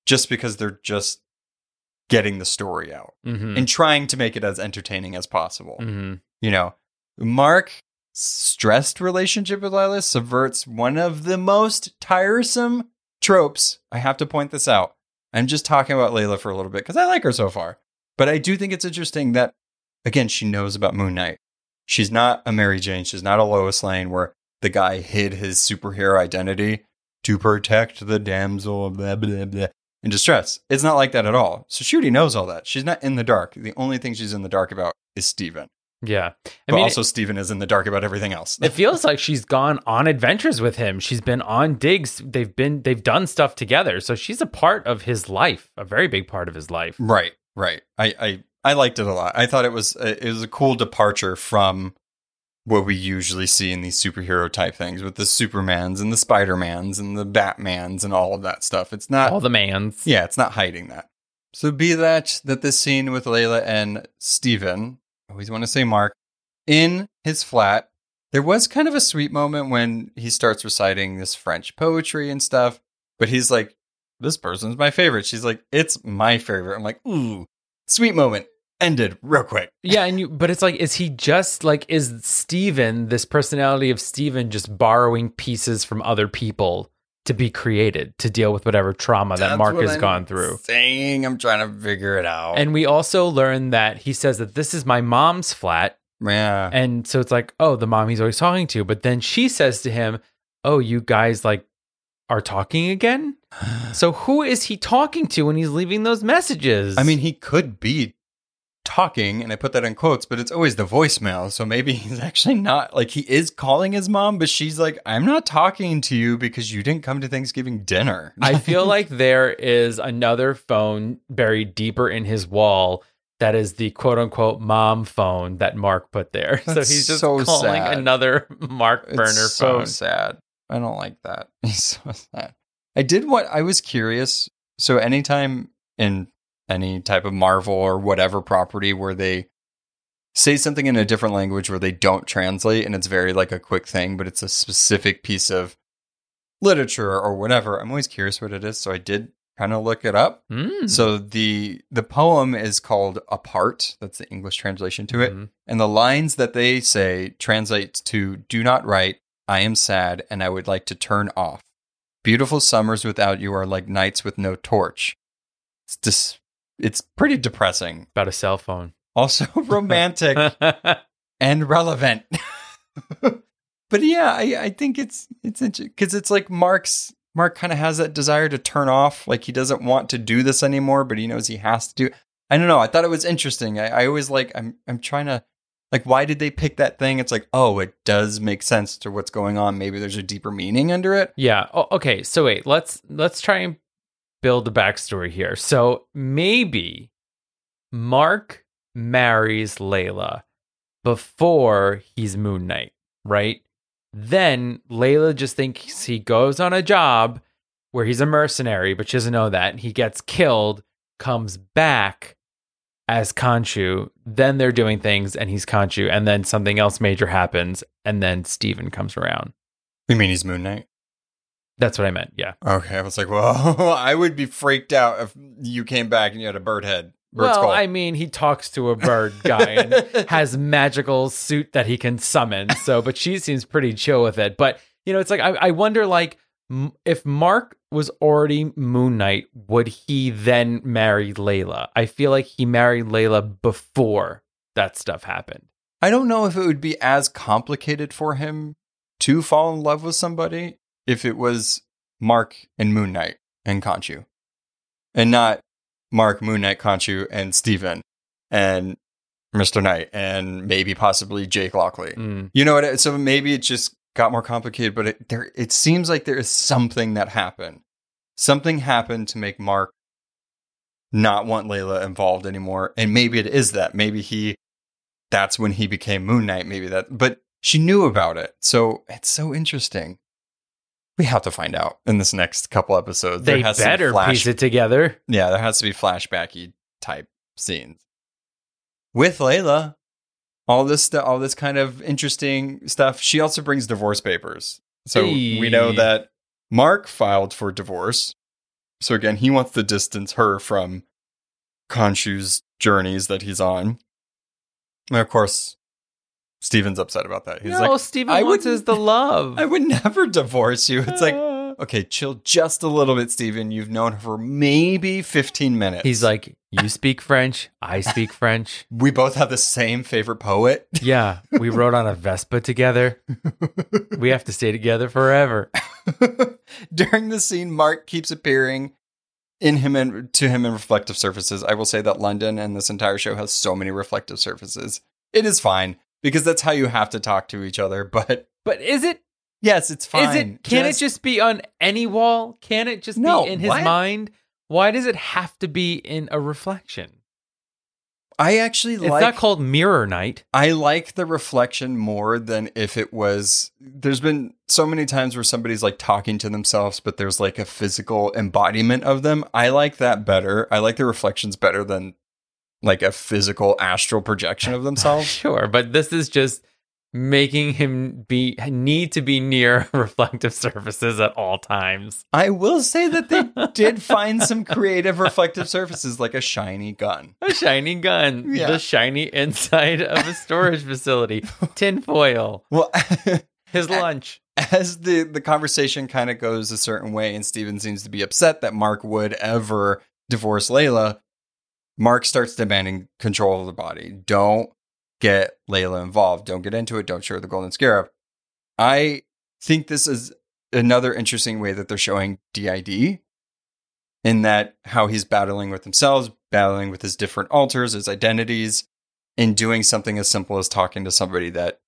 [SPEAKER 4] just because they're just getting the story out
[SPEAKER 3] Mm-hmm.
[SPEAKER 4] and trying to make it as entertaining as possible
[SPEAKER 3] mm-hmm.
[SPEAKER 4] you know, Mark stressed relationship with Layla subverts one of the most tiresome tropes. I have to point this out. I'm just talking about Layla for a little bit because I like her so far. But I do think it's interesting that, again, she knows about Moon Knight. She's not a Mary Jane. She's not a Lois Lane where the guy hid his superhero identity to protect the damsel, blah, blah, blah, in distress. It's not like that at all. So Shooty knows all that. She's not in the dark. The only thing she's in the dark about is Steven.
[SPEAKER 3] Yeah. I
[SPEAKER 4] but
[SPEAKER 3] mean,
[SPEAKER 4] also Steven is in the dark about everything else.
[SPEAKER 3] it feels like she's gone on adventures with him. She's been on digs. They've been they've done stuff together. So she's a part of his life, a very big part of his life.
[SPEAKER 4] right, right. I, I I liked it a lot. I thought it was a, it was a cool departure from what we usually see in these superhero type things with the Supermans and the Spider-Mans and the Batmans and all of that stuff. It's not
[SPEAKER 3] All the mans.
[SPEAKER 4] Yeah, it's not hiding that. So be that that this scene with Layla and Steven, I always want to say Mark, in his flat, there was kind of a sweet moment when he starts reciting this French poetry and stuff, but he's like, This person's my favorite. She's like, It's my favorite. I'm like, ooh, sweet moment. Ended real quick.
[SPEAKER 3] Yeah, and you but it's like is he just like is Steven, this personality of Steven just borrowing pieces from other people to be created to deal with whatever trauma that Mark has
[SPEAKER 4] I'm
[SPEAKER 3] gone through?
[SPEAKER 4] Saying I'm trying to figure it out.
[SPEAKER 3] And we also learn that he says that this is my mom's flat.
[SPEAKER 4] yeah.
[SPEAKER 3] And so it's like, oh, the mom he's always talking to. But then she says to him, Oh, you guys like are talking again? So who is he talking to when he's leaving those messages?
[SPEAKER 4] I mean, he could be talking, and I put that in quotes, but it's always the voicemail. So maybe he's actually not like he is calling his mom, but she's like, I'm not talking to you because you didn't come to Thanksgiving dinner.
[SPEAKER 3] I feel like there is another phone buried deeper in his wall that is the quote unquote mom phone that Mark put there. so he's just
[SPEAKER 4] so
[SPEAKER 3] calling
[SPEAKER 4] sad.
[SPEAKER 3] another Mark
[SPEAKER 4] It's
[SPEAKER 3] burner
[SPEAKER 4] so
[SPEAKER 3] phone.
[SPEAKER 4] sad. I don't like that. He's so sad. I did what I was curious. So anytime in any type of Marvel or whatever property where they say something in a different language where they don't translate and it's very like a quick thing, but it's a specific piece of literature or whatever, I'm always curious what it is. So I did kind of look it up.
[SPEAKER 3] Mm.
[SPEAKER 4] So the the poem is called Apart. That's the English translation to it.
[SPEAKER 3] Mhm.
[SPEAKER 4] And the lines that they say translate to Do not write, I am sad, and I would like to turn off. Beautiful summers without you are like nights with no torch. It's just, it's pretty depressing.
[SPEAKER 3] About a cell phone.
[SPEAKER 4] Also romantic and relevant. but yeah, I, I think it's it's because it's like Mark's Mark kind of has that desire to turn off, like he doesn't want to do this anymore, but he knows he has to do. I don't know. I thought it was interesting. I, I always like I'm I'm trying to like why did they pick that thing? It's like oh, it does make sense to what's going on. Maybe there's a deeper meaning under it.
[SPEAKER 3] Yeah. Oh, okay. So wait, let's let's try and build the backstory here. So maybe Mark marries Layla before he's Moon Knight, right? Then Layla just thinks he goes on a job where he's a mercenary, but she doesn't know that. He gets killed, comes back as Khonshu. Then they're doing things and he's Khonshu. And then something else major happens. And then Steven comes around.
[SPEAKER 4] You mean he's Moon Knight?
[SPEAKER 3] That's what I meant. Yeah.
[SPEAKER 4] Okay, I was like, well, I would be freaked out if you came back and you had a bird head. Bird
[SPEAKER 3] well,
[SPEAKER 4] skull.
[SPEAKER 3] I mean, he talks to a bird guy and has magical suit that he can summon. So, but she seems pretty chill with it. But you know, it's like I, I wonder, like, m- if Mark was already Moon Knight, would he then marry Layla? I feel like he married Layla before that stuff happened.
[SPEAKER 4] I don't know if it would be as complicated for him to fall in love with somebody if it was Mark and Moon Knight and Khonshu, and not Mark, Moon Knight, Khonshu, and Steven and Mr. Knight and maybe possibly Jake Lockley.
[SPEAKER 3] Mm.
[SPEAKER 4] You know what? So maybe it just got more complicated, but it there it seems like there is something that happened. Something happened to make Mark not want Layla involved anymore. And maybe it is that. Maybe he that's when he became Moon Knight, maybe that but she knew about it. So it's so interesting. We have to find out in this next couple episodes.
[SPEAKER 3] They
[SPEAKER 4] has to be
[SPEAKER 3] better
[SPEAKER 4] flash-
[SPEAKER 3] piece it together.
[SPEAKER 4] yeah, there has to be flashbacky type scenes with Layla. All this, stu- all this kind of interesting stuff. She also brings divorce papers, so we know that Mark filed for divorce. So again, he wants to distance her from Khonshu's journeys that he's on. And of course, Steven's upset about that. He's
[SPEAKER 3] no,
[SPEAKER 4] like,
[SPEAKER 3] Steven
[SPEAKER 4] I
[SPEAKER 3] wants
[SPEAKER 4] would-
[SPEAKER 3] is the love.
[SPEAKER 4] "I would never divorce you." It's like,
[SPEAKER 3] Ah.
[SPEAKER 4] okay, chill just a little bit, Steven. You've known her for maybe fifteen minutes.
[SPEAKER 3] He's like, you speak French, I speak French.
[SPEAKER 4] We both have the same favorite poet.
[SPEAKER 3] Yeah, we rode on a Vespa together. We have to stay together forever.
[SPEAKER 4] During the scene, Mark keeps appearing in him and to him in reflective surfaces. I will say that London and this entire show has so many reflective surfaces. It is fine because that's how you have to talk to each other. But
[SPEAKER 3] But is it
[SPEAKER 4] yes, it's fine.
[SPEAKER 3] Is it? Can it just be on any wall? Can it just
[SPEAKER 4] No,
[SPEAKER 3] be in his
[SPEAKER 4] what?
[SPEAKER 3] mind? Why does it have to be in a reflection?
[SPEAKER 4] I actually
[SPEAKER 3] It's
[SPEAKER 4] like.
[SPEAKER 3] not called Mirror Knight.
[SPEAKER 4] I like the reflection more than if it was. There's been so many times where somebody's like talking to themselves, but there's like a physical embodiment of them. I like that better. I like the reflections better than like a physical astral projection of themselves.
[SPEAKER 3] Sure, but this is just making him be need to be near reflective surfaces at all times.
[SPEAKER 4] I will say that they did find some creative reflective surfaces like a shiny gun.
[SPEAKER 3] A shiny gun,
[SPEAKER 4] Yeah.
[SPEAKER 3] the shiny inside of a storage facility, tinfoil,
[SPEAKER 4] Well,
[SPEAKER 3] his lunch.
[SPEAKER 4] as the the conversation kind of goes a certain way and Steven seems to be upset that Mark would ever divorce Layla, Mark starts demanding control of the body. Don't get Layla involved. Don't get into it. Don't show the golden scarab. I think this is another interesting way that they're showing DID in that how he's battling with himself, battling with his different alters, his identities, and doing something as simple as talking to somebody that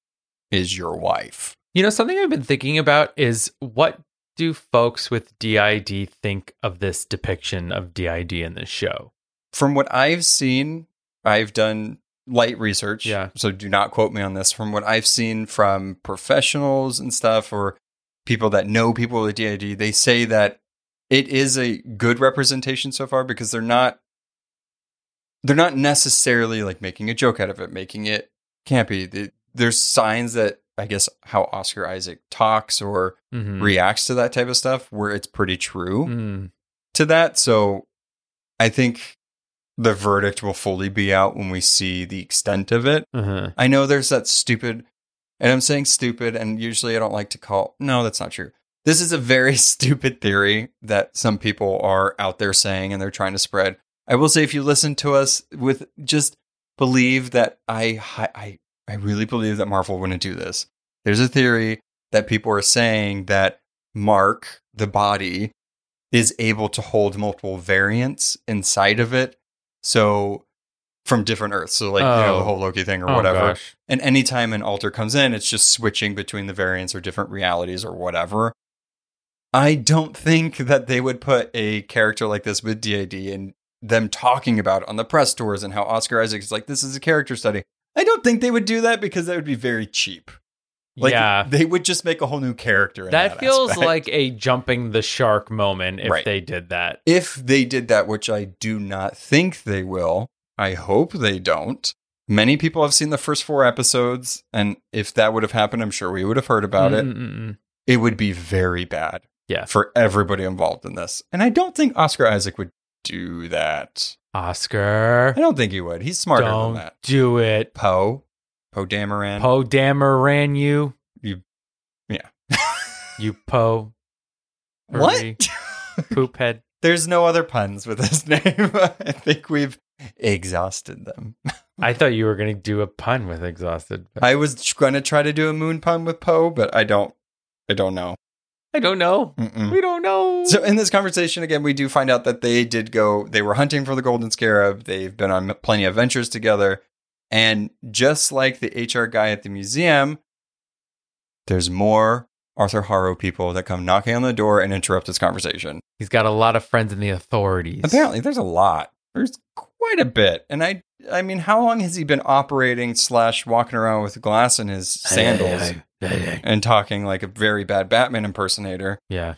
[SPEAKER 4] is your wife.
[SPEAKER 3] You know, something I've been thinking about is what do folks with DID think of this depiction of DID in this show?
[SPEAKER 4] From what I've seen, I've done light research.
[SPEAKER 3] Yeah.
[SPEAKER 4] So do not quote me on this. From what I've seen from professionals and stuff or people that know people with DID, they say that it is a good representation so far because they're not they're not necessarily like making a joke out of it, making it campy. There's signs that I guess how Oscar Isaac talks or
[SPEAKER 3] Mhm.
[SPEAKER 4] reacts to that type of stuff where it's pretty true
[SPEAKER 3] Mm.
[SPEAKER 4] to that. So I think the verdict will fully be out when we see the extent of it.
[SPEAKER 3] Uh-huh.
[SPEAKER 4] I know there's that stupid, and I'm saying stupid, and usually I don't like to call. No, that's not true. This is a very stupid theory that some people are out there saying and they're trying to spread. I will say, if you listen to us with just believe that I, I, I really believe that Marvel wouldn't do this. There's a theory that people are saying that Mark, the body, is able to hold multiple variants inside of it. So from different Earths. So like, you know,
[SPEAKER 3] Oh.
[SPEAKER 4] the whole Loki thing or
[SPEAKER 3] Oh,
[SPEAKER 4] whatever.
[SPEAKER 3] gosh.
[SPEAKER 4] And anytime an alter comes in, it's just switching between the variants or different realities or whatever. I don't think that they would put a character like this with DID and them talking about it on the press tours and how Oscar Isaac is like, this is a character study. I don't think they would do that because that would be very cheap. Like,
[SPEAKER 3] yeah.
[SPEAKER 4] They would just make a whole new character. In
[SPEAKER 3] That,
[SPEAKER 4] that,
[SPEAKER 3] feels
[SPEAKER 4] aspect.
[SPEAKER 3] like a jumping the shark moment if
[SPEAKER 4] Right.
[SPEAKER 3] they did that.
[SPEAKER 4] if they did that, which I do not think they will, I hope they don't. Many people have seen the first four episodes, and if that would have happened, I'm sure we would have heard about it.
[SPEAKER 3] Mm-mm-mm.
[SPEAKER 4] It would be very bad
[SPEAKER 3] Yeah.
[SPEAKER 4] for everybody involved in this. And I don't think Oscar Isaac would do that.
[SPEAKER 3] Oscar,
[SPEAKER 4] I don't think he would. He's smarter
[SPEAKER 3] don't
[SPEAKER 4] than that.
[SPEAKER 3] do it.
[SPEAKER 4] Poe, Poe Dameron.
[SPEAKER 3] Poe Dameron, you.
[SPEAKER 4] You- yeah.
[SPEAKER 3] You Poe.
[SPEAKER 4] What?
[SPEAKER 3] Hurry. Poop head.
[SPEAKER 4] There's no other puns with his name. I think we've exhausted them.
[SPEAKER 3] I thought you were going to do a pun with exhausted. but-
[SPEAKER 4] I was going to try to do a moon pun with Poe, but I don't. I don't know.
[SPEAKER 3] I don't know.
[SPEAKER 4] Mm-mm.
[SPEAKER 3] We don't know.
[SPEAKER 4] So in this conversation again, we do find out that they did go. They were hunting for the golden scarab. They've been on plenty of adventures together, and just like the HR guy at the museum, there's more Arthur Harrow people that come knocking on the door and interrupt this conversation.
[SPEAKER 3] He's got a lot of friends in the authorities.
[SPEAKER 4] Apparently, there's a lot. There's quite a bit, and I. I mean, how long has he been operating slash walking around with glass in his sandals and talking like a very bad Batman impersonator?
[SPEAKER 3] Yeah.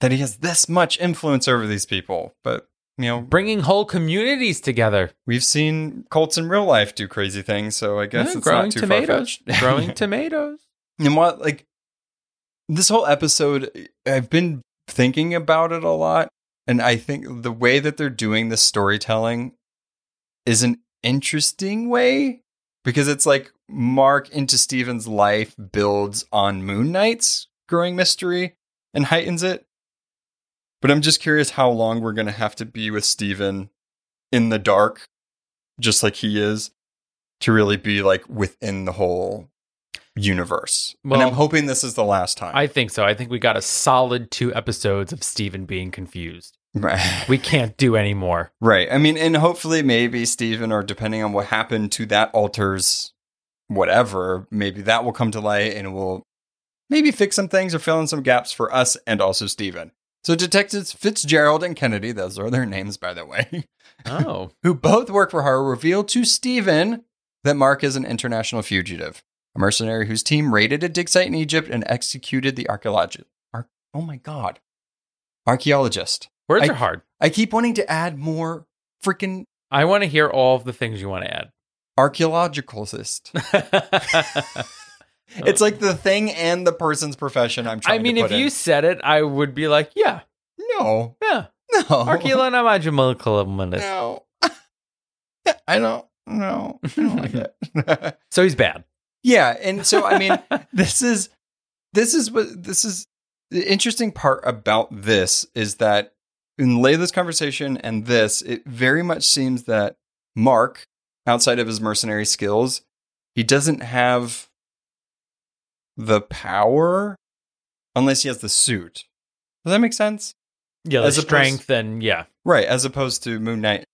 [SPEAKER 4] that he has this much influence over these people. But, you know,
[SPEAKER 3] Bringing whole communities together.
[SPEAKER 4] we've seen cults in real life do crazy things, so I guess
[SPEAKER 3] Yeah,
[SPEAKER 4] it's
[SPEAKER 3] growing
[SPEAKER 4] not too
[SPEAKER 3] tomatoes.
[SPEAKER 4] far-fetched.
[SPEAKER 3] growing tomatoes.
[SPEAKER 4] and what, like, this whole episode, I've been thinking about it a lot, and I think the way that they're doing the storytelling is an interesting way because it's like Mark into Steven's life builds on Moon Knight's growing mystery and heightens it. But I'm just curious how long we're going to have to be with Steven in the dark, just like he is, to really be like within the whole universe. and
[SPEAKER 3] Well,
[SPEAKER 4] I'm hoping this is the last time.
[SPEAKER 3] I think so. I think we got a solid two episodes of Steven being confused.
[SPEAKER 4] right.
[SPEAKER 3] We can't do anymore.
[SPEAKER 4] right. I mean, and hopefully maybe Steven, or depending on what happened to that alters whatever, maybe that will come to light and will maybe fix some things or fill in some gaps for us and also Steven. So detectives Fitzgerald and Kennedy, those are their names by the way,
[SPEAKER 3] Oh.
[SPEAKER 4] who both work for Harrow, reveal to Steven that Mark is an international fugitive, a mercenary whose team raided a dig site in Egypt and executed the archaeologist. Ar- oh my god. Archaeologist.
[SPEAKER 3] Words
[SPEAKER 4] I-
[SPEAKER 3] are hard.
[SPEAKER 4] I keep wanting to add more freaking
[SPEAKER 3] I want to hear all of the things you want to add.
[SPEAKER 4] archaeologicalist. It's like the thing and the person's profession I'm trying
[SPEAKER 3] I mean,
[SPEAKER 4] to
[SPEAKER 3] if you
[SPEAKER 4] in.
[SPEAKER 3] said it, I would be like, yeah,
[SPEAKER 4] No.
[SPEAKER 3] yeah.
[SPEAKER 4] No.
[SPEAKER 3] Archaeologist.
[SPEAKER 4] No. I don't no. I don't like.
[SPEAKER 3] So he's bad.
[SPEAKER 4] yeah, and so I mean, this is this is what this is the interesting part about this is that in Layla's conversation and this, it very much seems that Mark, outside of his mercenary skills, he doesn't have the power unless he has the suit. Does that make sense?
[SPEAKER 3] Yeah, the
[SPEAKER 4] As opposed-
[SPEAKER 3] strength and yeah.
[SPEAKER 4] Right, as opposed to Moon Knight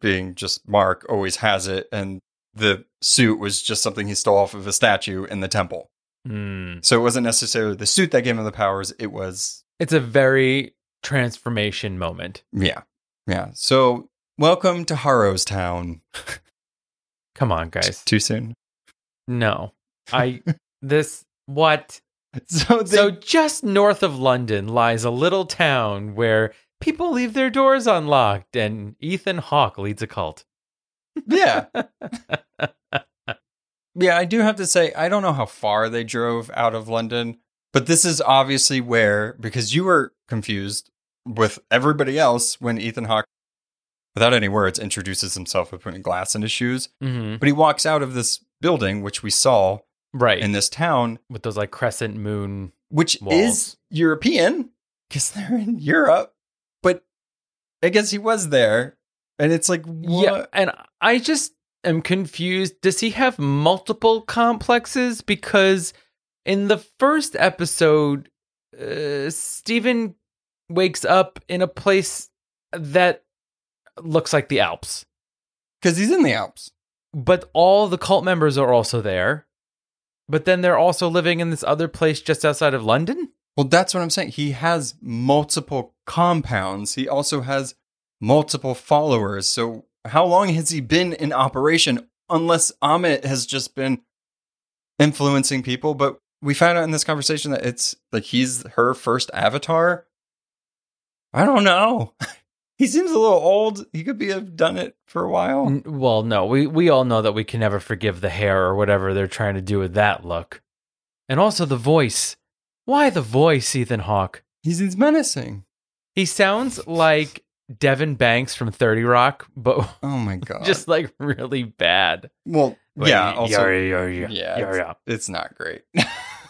[SPEAKER 4] being just Mark always has it, and the suit was just something he stole off of a statue in the temple.
[SPEAKER 3] Hmm.
[SPEAKER 4] So it wasn't necessarily the suit that gave him the powers, it was
[SPEAKER 3] It's a very transformation moment.
[SPEAKER 4] yeah. Yeah. So welcome to Harrow's Town.
[SPEAKER 3] Come on, guys.
[SPEAKER 4] Too soon.
[SPEAKER 3] No. I this what?
[SPEAKER 4] So they,
[SPEAKER 3] So just north of London lies a little town where people leave their doors unlocked and Ethan Hawke leads a cult.
[SPEAKER 4] yeah. yeah, I do have to say I don't know how far they drove out of London, but this is obviously where because you were confused with everybody else when Ethan Hawke without any words introduces himself with putting glass in his shoes,
[SPEAKER 3] hmm
[SPEAKER 4] but he walks out of this building which we saw
[SPEAKER 3] Right.
[SPEAKER 4] in this town
[SPEAKER 3] with those like crescent moon.
[SPEAKER 4] which
[SPEAKER 3] Walls.
[SPEAKER 4] is European because they're in Europe, but I guess he was there and it's like what?
[SPEAKER 3] Yeah, and I just am confused. Does he have multiple complexes? Because in the first episode, uh, Steven wakes up in a place that looks like the Alps,
[SPEAKER 4] Because he's in the Alps.
[SPEAKER 3] but all the cult members are also there. But then they're also living in this other place just outside of London.
[SPEAKER 4] Well, that's what I'm saying. He has multiple compounds. He also has multiple followers. So, how long has he been in operation? Unless Ammit has just been influencing people. But we found out in this conversation that it's like he's her first avatar. I don't know. he seems a little old. He could be have done it for a while.
[SPEAKER 3] Well, no, we we all know that we can never forgive the hair or whatever they're trying to do with that look, and also the voice. Why the voice, Ethan Hawke?
[SPEAKER 4] He's, he's menacing.
[SPEAKER 3] He sounds like Devon Banks from Thirty Rock, but
[SPEAKER 4] Oh my god.
[SPEAKER 3] just like really bad.
[SPEAKER 4] well, yeah. Also,
[SPEAKER 3] yeah, yeah,
[SPEAKER 4] yeah,
[SPEAKER 3] yeah,
[SPEAKER 4] it's,
[SPEAKER 3] yeah.
[SPEAKER 4] it's not great.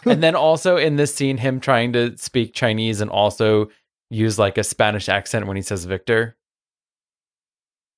[SPEAKER 3] And then also in this scene, him trying to speak Chinese and also use like a Spanish accent when he says Victor.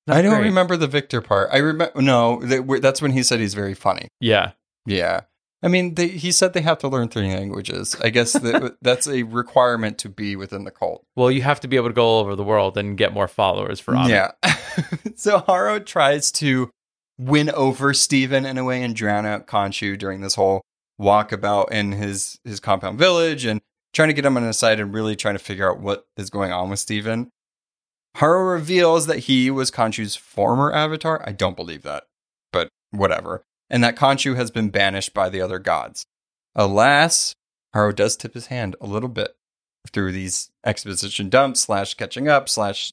[SPEAKER 3] Not
[SPEAKER 4] I don't
[SPEAKER 3] great.
[SPEAKER 4] remember the Victor part. I remember no, that- that's when he said he's very funny.
[SPEAKER 3] Yeah,
[SPEAKER 4] Yeah. I mean, they, he said they have to learn three languages. I guess that, that's a requirement to be within the cult.
[SPEAKER 3] well, you have to be able to go all over the world and get more followers for Ammit.
[SPEAKER 4] Yeah. so Harrow tries to win over Steven in a way and drown out Khonshu during this whole walkabout in his his compound village and trying to get him on his side and really trying to figure out what is going on with Steven. Harrow reveals that he was Khonshu's former avatar. I don't believe that, but whatever. And that Khonshu has been banished by the other gods. Alas, Harrow does tip his hand a little bit through these exposition dumps slash catching up slash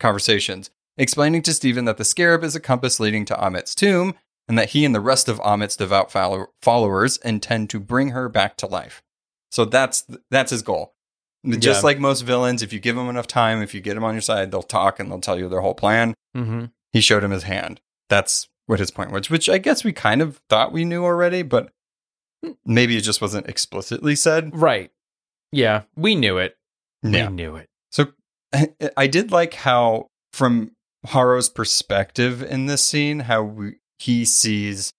[SPEAKER 4] conversations, explaining to Steven that the scarab is a compass leading to Ammit's tomb, and that he and the rest of Ammit's devout follow- followers intend to bring her back to life. So that's that's his goal. Just
[SPEAKER 3] Yeah.
[SPEAKER 4] like most villains, if you give them enough time, if you get them on your side, they'll talk and they'll tell you their whole plan.
[SPEAKER 3] hmm
[SPEAKER 4] He showed him his hand. That's what his point was, which I guess we kind of thought we knew already, but maybe it just wasn't explicitly said.
[SPEAKER 3] Right. Yeah, we knew it.
[SPEAKER 4] Yeah.
[SPEAKER 3] We knew it.
[SPEAKER 4] So I did like how, from Harrow's perspective in this scene, how we, he sees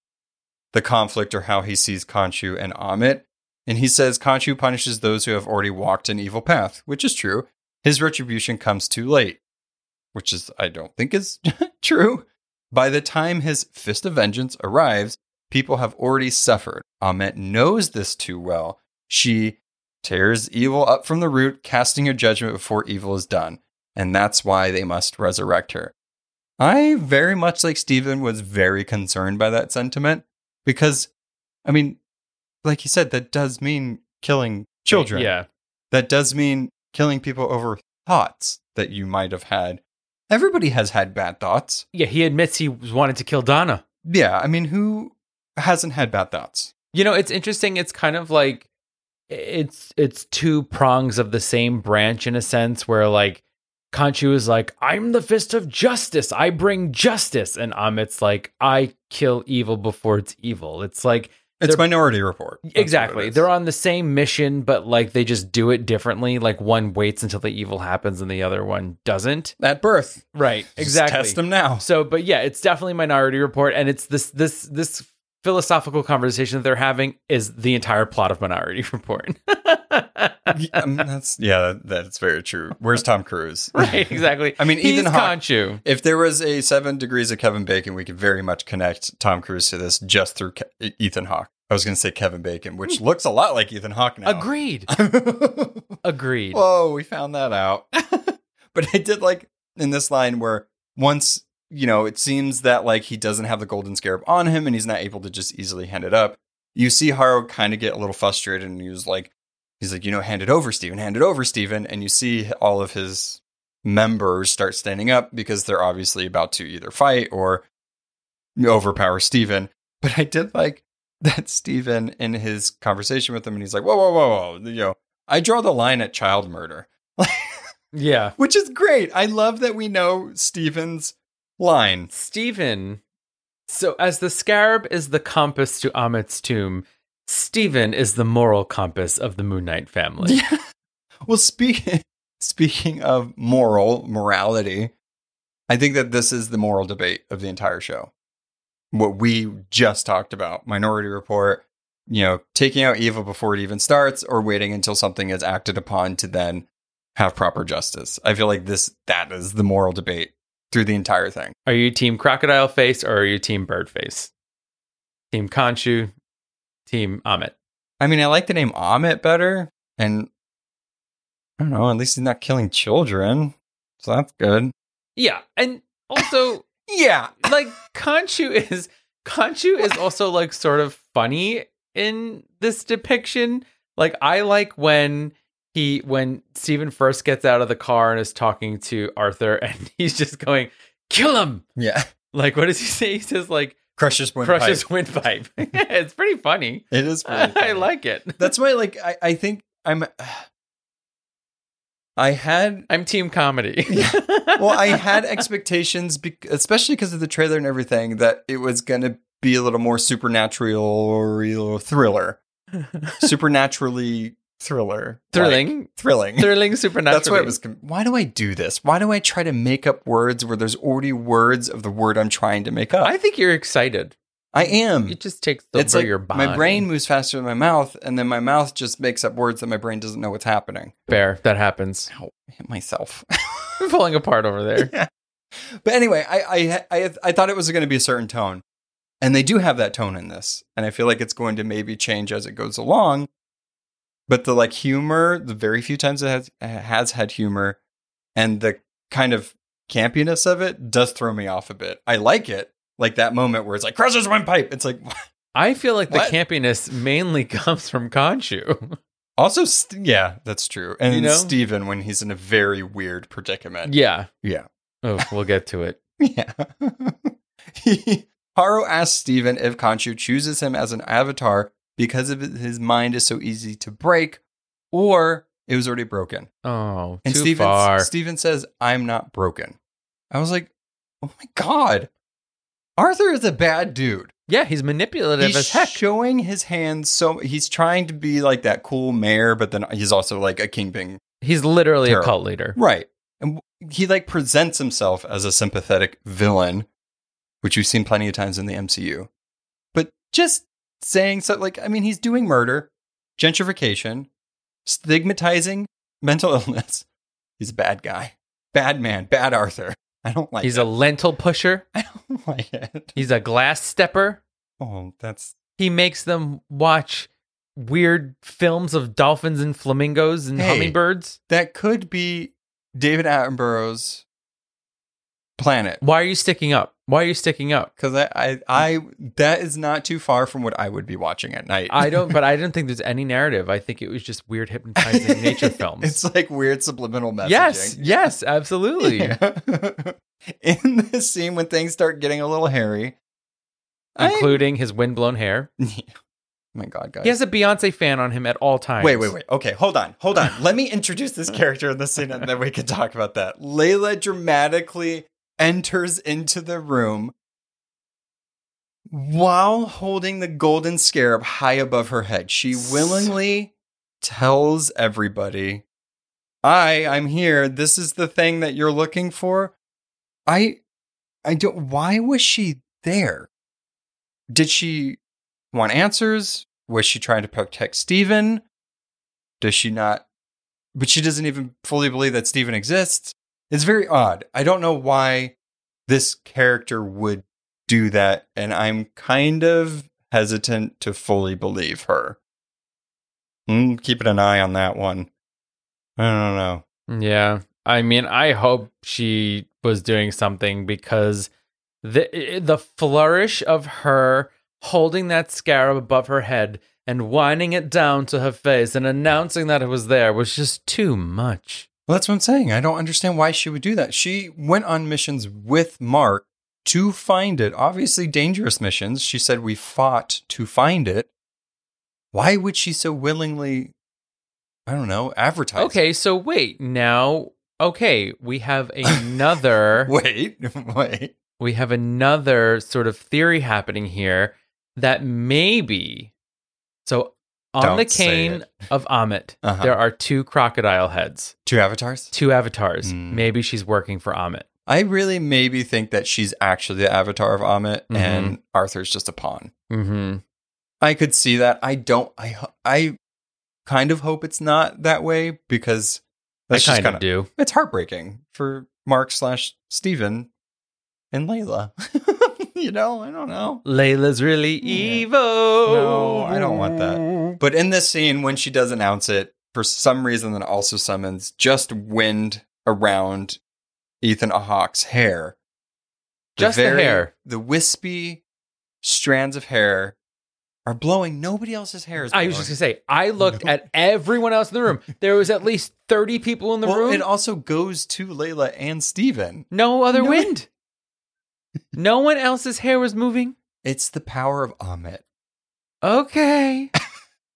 [SPEAKER 4] the conflict or how he sees Khonshu and Ammit. And he says Khonshu punishes those who have already walked an evil path, which is true. His retribution comes too late, which is, I don't think is true. By the time his Fist of Vengeance arrives, people have already suffered. Ammit knows this too well. She tears evil up from the root, casting her judgment before evil is done. And that's why they must resurrect her. I very much like Steven was very concerned by that sentiment because, I mean, like you said, that does mean killing children.
[SPEAKER 3] Yeah.
[SPEAKER 4] That does mean killing people over thoughts that you might have had. Everybody has had bad thoughts.
[SPEAKER 3] Yeah, he admits he wanted to kill Donna.
[SPEAKER 4] Yeah, I mean, who hasn't had bad thoughts?
[SPEAKER 3] You know, it's interesting. It's kind of like it's it's two prongs of the same branch in a sense where like Khonshu is like, I'm the fist of justice. I bring justice. And Ammit's like, I kill evil before it's evil. It's like
[SPEAKER 4] It's Minority Report. That's
[SPEAKER 3] exactly. They're on the same mission, but like they just do it differently. Like one waits until the evil happens and the other one doesn't.
[SPEAKER 4] at birth.
[SPEAKER 3] Right.
[SPEAKER 4] Just
[SPEAKER 3] Exactly.
[SPEAKER 4] test them now.
[SPEAKER 3] So, but yeah, it's definitely Minority Report, and it's this this this philosophical conversation that they're having is the entire plot of Minority Report.
[SPEAKER 4] Yeah, that's yeah, that's very true. Where's Tom Cruise?
[SPEAKER 3] right, exactly.
[SPEAKER 4] I mean,
[SPEAKER 3] He's
[SPEAKER 4] Ethan Hawke-. If there was a seven degrees of Kevin Bacon, we could very much connect Tom Cruise to this just through Ke- Ethan Hawke. I was going to say Kevin Bacon, which hmm. looks a lot like Ethan Hawke now.
[SPEAKER 3] Agreed. Agreed.
[SPEAKER 4] Whoa, we found that out. but I did like in this line where once, you know, it seems that like he doesn't have the golden scarab on him and he's not able to just easily hand it up. You see Harrow kind of get a little frustrated and he was like, he's like, you know, hand it over, Steven, hand it over, Steven. And you see all of his members start standing up because they're obviously about to either fight or overpower Steven. But I did like that Steven in his conversation with him and he's like, whoa, whoa, whoa, whoa, you know, I draw the line at child murder,
[SPEAKER 3] Yeah.
[SPEAKER 4] which is great. I love that we know Steven's line.
[SPEAKER 3] Steven. So, as the scarab is the compass to Ammit's tomb, Steven is the moral compass of the Moon Knight family.
[SPEAKER 4] Well, speaking speaking of moral morality, I think that this is the moral debate of the entire show. What we just talked about, Minority Report, you know, taking out evil before it even starts, or waiting until something is acted upon to then have proper justice. I feel like this that is the moral debate through the entire thing.
[SPEAKER 3] Are you team crocodile face or are you team bird face? Team Khonshu, team Ammit.
[SPEAKER 4] I mean, I like the name Ammit better, and I don't know. At least he's not killing children, so that's good.
[SPEAKER 3] Yeah, and also
[SPEAKER 4] Yeah,
[SPEAKER 3] like Khonshu is Khonshu is also like sort of funny in this depiction. Like I like when he when Steven first gets out of the car and is talking to Arthur and he's just going, kill him.
[SPEAKER 4] yeah.
[SPEAKER 3] Like what does he say? He says like
[SPEAKER 4] Crushes wind
[SPEAKER 3] crush his
[SPEAKER 4] pipe.
[SPEAKER 3] windpipe. it's pretty funny.
[SPEAKER 4] It is. Pretty
[SPEAKER 3] I like it.
[SPEAKER 4] That's why, like, I, I think I'm. I had
[SPEAKER 3] I'm team comedy.
[SPEAKER 4] well, I had expectations, bec- especially because of the trailer and everything, that it was going to be a little more supernatural or thriller, supernaturally thriller,
[SPEAKER 3] Thrilling.
[SPEAKER 4] Like, thrilling.
[SPEAKER 3] thrilling supernatural.
[SPEAKER 4] That's why it was. Why do I do this? Why do I try to make up words where there's already words of the word I'm trying to make up?
[SPEAKER 3] I think you're excited.
[SPEAKER 4] I am.
[SPEAKER 3] It just takes
[SPEAKER 4] it's like
[SPEAKER 3] your body.
[SPEAKER 4] my brain moves faster than my mouth, and then my mouth just makes up words that my brain doesn't know what's happening.
[SPEAKER 3] Fair. That happens.
[SPEAKER 4] Ow, I hit myself.
[SPEAKER 3] I'm falling apart over there.
[SPEAKER 4] yeah. But anyway, I I I, I thought it was going to be a certain tone, and they do have that tone in this, and I feel like it's going to maybe change as it goes along. But the like humor, the very few times it has has had humor, and the kind of campiness of it does throw me off a bit. I like it, like that moment where it's like crushes windpipe. It's like
[SPEAKER 3] I feel like the campiness mainly comes from Khonshu.
[SPEAKER 4] also st- yeah, that's true. And
[SPEAKER 3] You know?
[SPEAKER 4] Steven when he's in a very weird predicament.
[SPEAKER 3] yeah.
[SPEAKER 4] Yeah.
[SPEAKER 3] Oh, we'll get to it.
[SPEAKER 4] Yeah. he, Harrow asks Steven if Khonshu chooses him as an avatar because of his mind is so easy to break, or it was already broken.
[SPEAKER 3] Oh,
[SPEAKER 4] And
[SPEAKER 3] too
[SPEAKER 4] Steven,
[SPEAKER 3] far.
[SPEAKER 4] Steven says, I'm not broken. I was like, oh my God. Arthur is a bad dude.
[SPEAKER 3] yeah, he's manipulative
[SPEAKER 4] He's
[SPEAKER 3] as heck.
[SPEAKER 4] showing his hands so he's trying to be like that cool mayor, but then he's also like a kingpin
[SPEAKER 3] he's literally
[SPEAKER 4] Terrible.
[SPEAKER 3] a cult leader.
[SPEAKER 4] Right. And he like presents himself as a sympathetic villain, which we've seen plenty of times in the MCU. But just saying so like I mean he's doing murder, gentrification, stigmatizing mental illness. He's a bad guy. Bad man, bad Arthur. I don't like
[SPEAKER 3] He's
[SPEAKER 4] it.
[SPEAKER 3] a lentil pusher.
[SPEAKER 4] I don't like it.
[SPEAKER 3] He's a glass stepper.
[SPEAKER 4] Oh, that's
[SPEAKER 3] He makes them watch weird films of dolphins and flamingos and
[SPEAKER 4] Hey.
[SPEAKER 3] hummingbirds.
[SPEAKER 4] that could be David Attenborough's planet.
[SPEAKER 3] Why are you sticking up? Why are you sticking up?
[SPEAKER 4] Because I, I, I, that is not too far from what I would be watching at night.
[SPEAKER 3] I don't, but I didn't think there's any narrative. I think it was just weird hypnotizing nature films.
[SPEAKER 4] It's like weird subliminal messaging.
[SPEAKER 3] yes, yes, absolutely.
[SPEAKER 4] Yeah. In this scene, when things start getting a little hairy, I-
[SPEAKER 3] Including his windblown hair.
[SPEAKER 4] my God, guys.
[SPEAKER 3] He has a Beyonce fan on him at all times.
[SPEAKER 4] Wait, wait, wait. Okay, hold on, hold on. Let me introduce this character in the scene, and then we can talk about that. Layla dramatically enters into the room while holding the golden scarab high above her head. She willingly tells everybody, "I, I'm here. This is the thing that you're looking for." I, I don't. Why was she there? Did she want answers? Was she trying to protect Steven? Does she not? But she doesn't even fully believe that Steven exists. It's very odd. I don't know why this character would do that, and I'm kind of hesitant to fully believe her. Mm, keeping an eye on that one. I don't know.
[SPEAKER 3] Yeah. I mean, I hope she was doing something because the the flourish of her holding that scarab above her head and winding it down to her face and announcing that it was there was just too much.
[SPEAKER 4] Well, that's what I'm saying. I don't understand why she would do that. She went on missions with Mark to find it. Obviously, dangerous missions. She said we fought to find it. Why would she so willingly, I don't know, advertise?
[SPEAKER 3] Okay, so wait, now okay, we have another
[SPEAKER 4] Wait, wait.
[SPEAKER 3] we have another sort of theory happening here that maybe so on
[SPEAKER 4] Don't
[SPEAKER 3] the cane of Ammit,
[SPEAKER 4] Uh-huh.
[SPEAKER 3] there are two crocodile heads,
[SPEAKER 4] Two avatars?
[SPEAKER 3] two avatars.
[SPEAKER 4] Hmm.
[SPEAKER 3] Maybe she's working for Ammit.
[SPEAKER 4] I really maybe think that she's actually the avatar of Ammit
[SPEAKER 3] Mhm.
[SPEAKER 4] and Arthur's just a pawn.
[SPEAKER 3] Mm-hmm.
[SPEAKER 4] I could see that. I don't, I, I kind of hope it's not that way because
[SPEAKER 3] I
[SPEAKER 4] that's just
[SPEAKER 3] kind of do.
[SPEAKER 4] it's heartbreaking for Mark slash Steven and Layla. you know, I don't know.
[SPEAKER 3] Layla's really
[SPEAKER 4] Yeah.
[SPEAKER 3] evil.
[SPEAKER 4] No, I don't want that. But in this scene, when she does announce it, for some reason, that also summons just wind around Ethan Hawke's hair.
[SPEAKER 3] Just the hair.
[SPEAKER 4] The wispy strands of hair are blowing. Nobody else's hair is
[SPEAKER 3] I was just gonna say, I looked at everyone else in the room. There was at least thirty people in the
[SPEAKER 4] well,
[SPEAKER 3] room.
[SPEAKER 4] it also goes to Layla and Steven.
[SPEAKER 3] no other
[SPEAKER 4] No.
[SPEAKER 3] wind. no one else's hair was moving.
[SPEAKER 4] It's the power of Ammit.
[SPEAKER 3] Okay.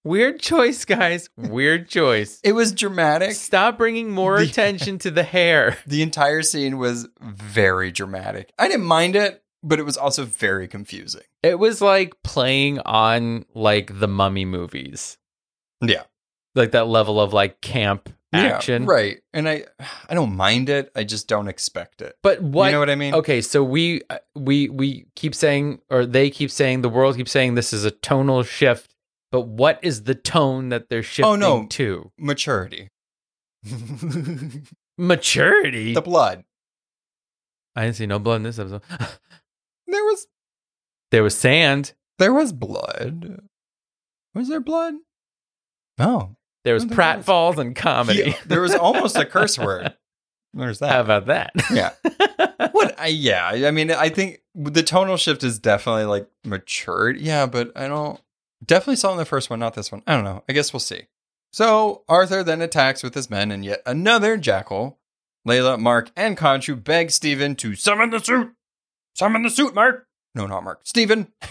[SPEAKER 3] Weird choice, guys. Weird choice.
[SPEAKER 4] It was dramatic.
[SPEAKER 3] Stop bringing more
[SPEAKER 4] The-
[SPEAKER 3] attention to the hair.
[SPEAKER 4] The entire scene was very dramatic. I didn't mind it, but it was also very confusing.
[SPEAKER 3] It was like playing on like the mummy movies.
[SPEAKER 4] Yeah.
[SPEAKER 3] Like that level of like camp action.
[SPEAKER 4] Yeah, right. And I I don't mind it. I just don't expect it.
[SPEAKER 3] But what
[SPEAKER 4] You know what I mean?
[SPEAKER 3] Okay, so we uh, we we keep saying or they keep saying the world keeps saying this is a tonal shift, but what is the tone that they're shifting
[SPEAKER 4] Oh, no.
[SPEAKER 3] to?
[SPEAKER 4] Maturity.
[SPEAKER 3] Maturity?
[SPEAKER 4] The blood.
[SPEAKER 3] I didn't see no blood in this episode.
[SPEAKER 4] There was
[SPEAKER 3] there was sand.
[SPEAKER 4] there was blood. Was there blood? Oh.
[SPEAKER 3] There was
[SPEAKER 4] I don't there was.
[SPEAKER 3] pratfalls and comedy.
[SPEAKER 4] Yeah, there was almost a curse word. There's that.
[SPEAKER 3] How about that?
[SPEAKER 4] Yeah. What? I, yeah. I mean, I think the tonal shift is definitely like matured. Yeah, but I don't. Definitely saw in the first one, not this one. I don't know. I guess we'll see. So Arthur then attacks with his men, and yet another jackal. Layla, Mark, and Khonshu beg Steven to summon the suit. Summon the suit, Mark. No, not Mark. Steven.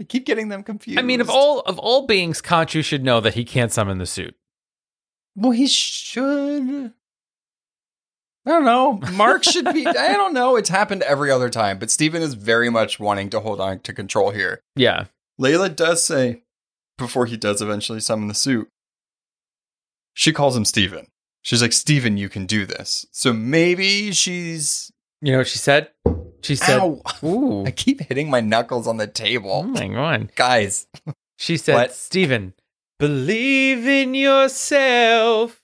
[SPEAKER 4] I keep getting them confused.
[SPEAKER 3] I mean, of all of all beings, Khonshu should know that he can't summon the suit.
[SPEAKER 4] Well, he should. I don't know. Mark should be. I don't know. It's happened every other time, but Steven is very much wanting to hold on to control here.
[SPEAKER 3] Yeah.
[SPEAKER 4] Layla does say, before he does eventually summon the suit, she calls him Steven. She's like, Steven, you can do this. So maybe she's.
[SPEAKER 3] You know what she said? She said,
[SPEAKER 4] Ow.
[SPEAKER 3] "Ooh,
[SPEAKER 4] I keep hitting my knuckles on the table.
[SPEAKER 3] oh my god."
[SPEAKER 4] Guys,
[SPEAKER 3] She said,
[SPEAKER 4] What?
[SPEAKER 3] "Steven, believe in yourself."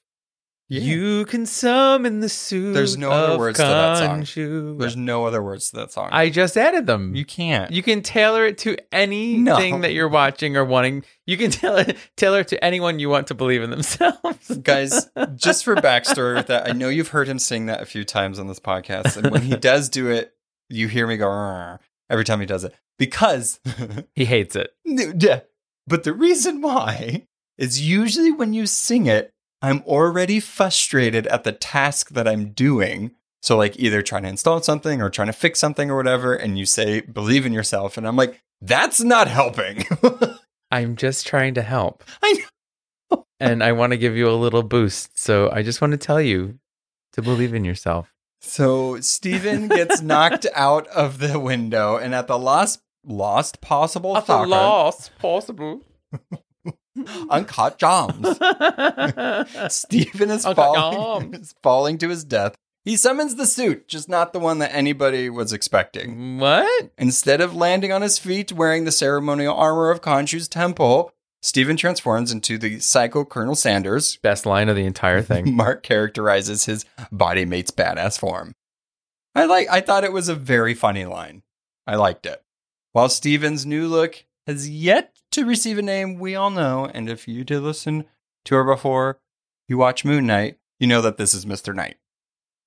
[SPEAKER 4] Yeah.
[SPEAKER 3] You can summon the suit.
[SPEAKER 4] There's no other words to that song. There's no other words to that song.
[SPEAKER 3] I just added them.
[SPEAKER 4] you can't.
[SPEAKER 3] You can tailor it to anything
[SPEAKER 4] No.
[SPEAKER 3] that you're watching or wanting. You can tailor tailor it to anyone you want to believe in themselves.
[SPEAKER 4] Guys, just for backstory with that, I know you've heard him sing that a few times on this podcast. And when he does do it, you hear me go "Rrr," every time he does it. Because
[SPEAKER 3] he hates it.
[SPEAKER 4] Yeah. But the reason why is usually when you sing it, I'm already frustrated at the task that I'm doing. So, like, either trying to install something or trying to fix something or whatever, and you say, believe in yourself. And I'm like, that's not helping.
[SPEAKER 3] I'm just trying to help.
[SPEAKER 4] I
[SPEAKER 3] and I want to give you a little boost. So I just want to tell you to believe in yourself.
[SPEAKER 4] So, Steven gets knocked out of the window, and at the last, lost possible at soccer,
[SPEAKER 3] loss possible.
[SPEAKER 4] uncut jams. Steven is falling, is falling to his death. He summons the suit, just not the one that anybody was expecting.
[SPEAKER 3] what?
[SPEAKER 4] Instead of landing on his feet wearing the ceremonial armor of Khonshu's temple, Steven transforms into the psycho Colonel Sanders.
[SPEAKER 3] Best line of the entire thing.
[SPEAKER 4] Mark characterizes his body mate's badass form. I like I thought it was a very funny line. I liked it. While Steven's new look has yet to receive a name we all know, and if you did listen to her before you watch Moon Knight, you know that this is Mr. Knight.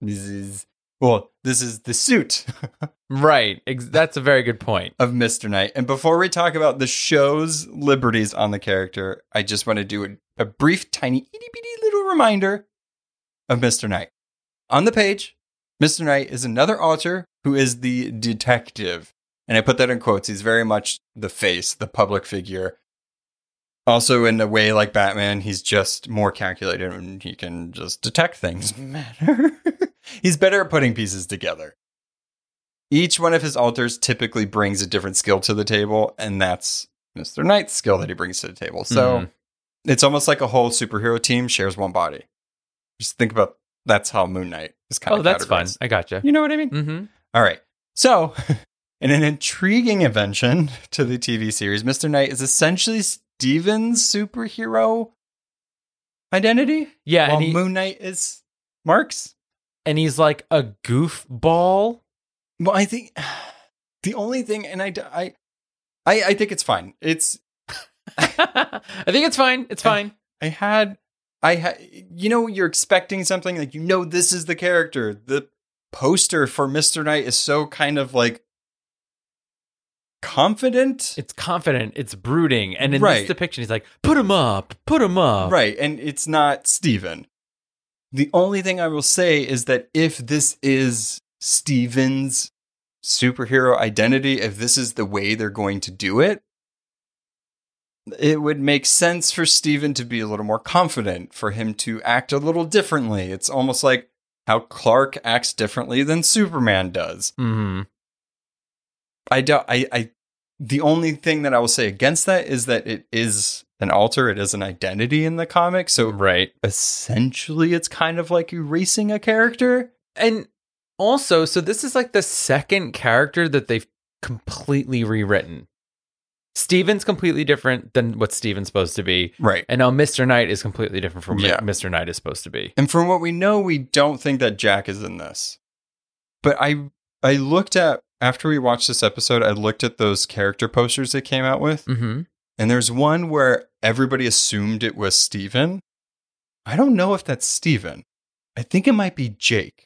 [SPEAKER 4] This is well, this is the suit
[SPEAKER 3] right. That's a very good point.
[SPEAKER 4] of Mr. Knight. And before we talk about the show's liberties on the character, I just want to do a, a brief, tiny, itty bitty little reminder of Mr. Knight. On the page, Mr. Knight is another alter who is the detective. And I put that in quotes. He's very much the face, the public figure. Also, in a way like Batman, he's just more calculated and he can just detect things matter. he's better at putting pieces together. Each one of his alters typically brings a different skill to the table, and that's Mr. Knight's skill that he brings to the table. So
[SPEAKER 3] Mhm.
[SPEAKER 4] it's almost like a whole superhero team shares one body. Just think about that's how Moon Knight is kind
[SPEAKER 3] Oh,
[SPEAKER 4] of Oh,
[SPEAKER 3] that's fun. I gotcha.
[SPEAKER 4] You know what I mean?
[SPEAKER 3] Mm-hmm.
[SPEAKER 4] All right. So, in an intriguing invention to the TV series, Mr. Knight is essentially Steven's superhero identity,
[SPEAKER 3] Yeah,
[SPEAKER 4] while
[SPEAKER 3] and, he,
[SPEAKER 4] Moon Knight is Mark's.
[SPEAKER 3] and he's like a goofball.
[SPEAKER 4] Well, I think the only thing, and I, I, I, I think it's fine. It's
[SPEAKER 3] I think it's fine. It's fine.
[SPEAKER 4] I had, I had, you know, you're expecting something like you know this is the character. The poster for Mister Knight is so kind of like confident,
[SPEAKER 3] It's confident. It's brooding. And in
[SPEAKER 4] Right.
[SPEAKER 3] this depiction, he's like, "Put him up. Put him up."
[SPEAKER 4] right? And it's not Steven. The only thing I will say is that if this is Steven's superhero identity, if this is the way they're going to do it, it would make sense for Steven to be a little more confident, for him to act a little differently. It's almost like how Clark acts differently than Superman does.
[SPEAKER 3] hmm
[SPEAKER 4] I don't I, I the only thing that I will say against that is that it is an alter, it is an identity in the comic. So
[SPEAKER 3] Right.
[SPEAKER 4] essentially it's kind of like erasing a character.
[SPEAKER 3] And also, so this is like the second character that they've completely rewritten. Steven's completely different than what Steven's supposed to be.
[SPEAKER 4] Right.
[SPEAKER 3] And now Mr. Knight is completely different from
[SPEAKER 4] Yeah.
[SPEAKER 3] what Mr. Knight is supposed to be.
[SPEAKER 4] And from what we know, we don't think that Jack is in this. But I I looked at after we watched this episode, I looked at those character posters they came out with,
[SPEAKER 3] Mm-hmm.
[SPEAKER 4] and there's one where everybody assumed it was Steven. I don't know if that's Steven. I think it might be Jake.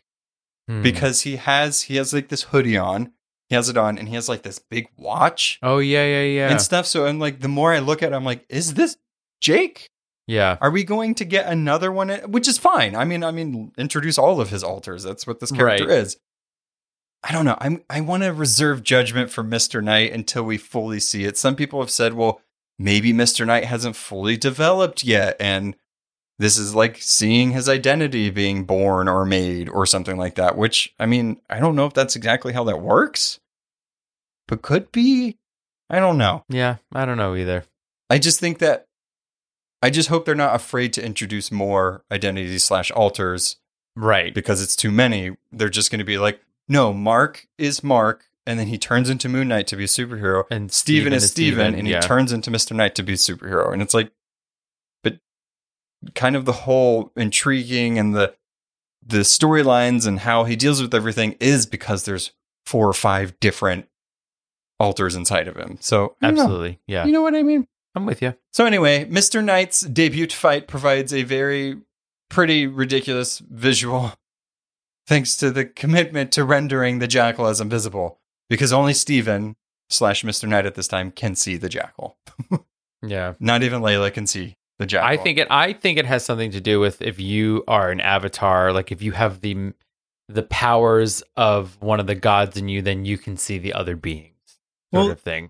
[SPEAKER 3] Hmm.
[SPEAKER 4] because he has he has like this hoodie on he has it on and he has like this big watch
[SPEAKER 3] Oh yeah, yeah, yeah.
[SPEAKER 4] and stuff so i'm like the more i look at it i'm like is this jake
[SPEAKER 3] yeah.
[SPEAKER 4] are we going to get another one which is fine i mean i mean introduce all of his alters that's what this character
[SPEAKER 3] Right.
[SPEAKER 4] is i don't know. I'm i want to reserve judgment for mr knight until we fully see it. Some people have said well maybe mr knight hasn't fully developed yet and this is like seeing his identity being born or made or something like that which i mean i don't know if that's exactly how that works but could be. I don't know.
[SPEAKER 3] Yeah, I don't know either.
[SPEAKER 4] i just think that i just hope they're not afraid to introduce more identities slash alters
[SPEAKER 3] Right.
[SPEAKER 4] because it's too many. They're just going to be like no mark is mark and then he turns into moon knight to be a superhero
[SPEAKER 3] And
[SPEAKER 4] steven is steven and he turns into mr knight to be a superhero and it's like but kind of the whole intriguing and the the storylines and how he deals with everything is because there's four or five different alters inside of him. So don't know.
[SPEAKER 3] Absolutely. Yeah.
[SPEAKER 4] you know what I mean.
[SPEAKER 3] I'm with you.
[SPEAKER 4] So anyway, Mr. Knight's debut fight provides a very pretty ridiculous visual thanks to the commitment to rendering the jackal as invisible because only Steven slash Mr. Knight at this time can see the jackal.
[SPEAKER 3] Yeah.
[SPEAKER 4] Not even Layla can see the jackal.
[SPEAKER 3] I think it I think it has something to do with if you are an avatar, like if you have the the powers of one of the gods in you, then you can see the other beings. Sort
[SPEAKER 4] Well,
[SPEAKER 3] of thing.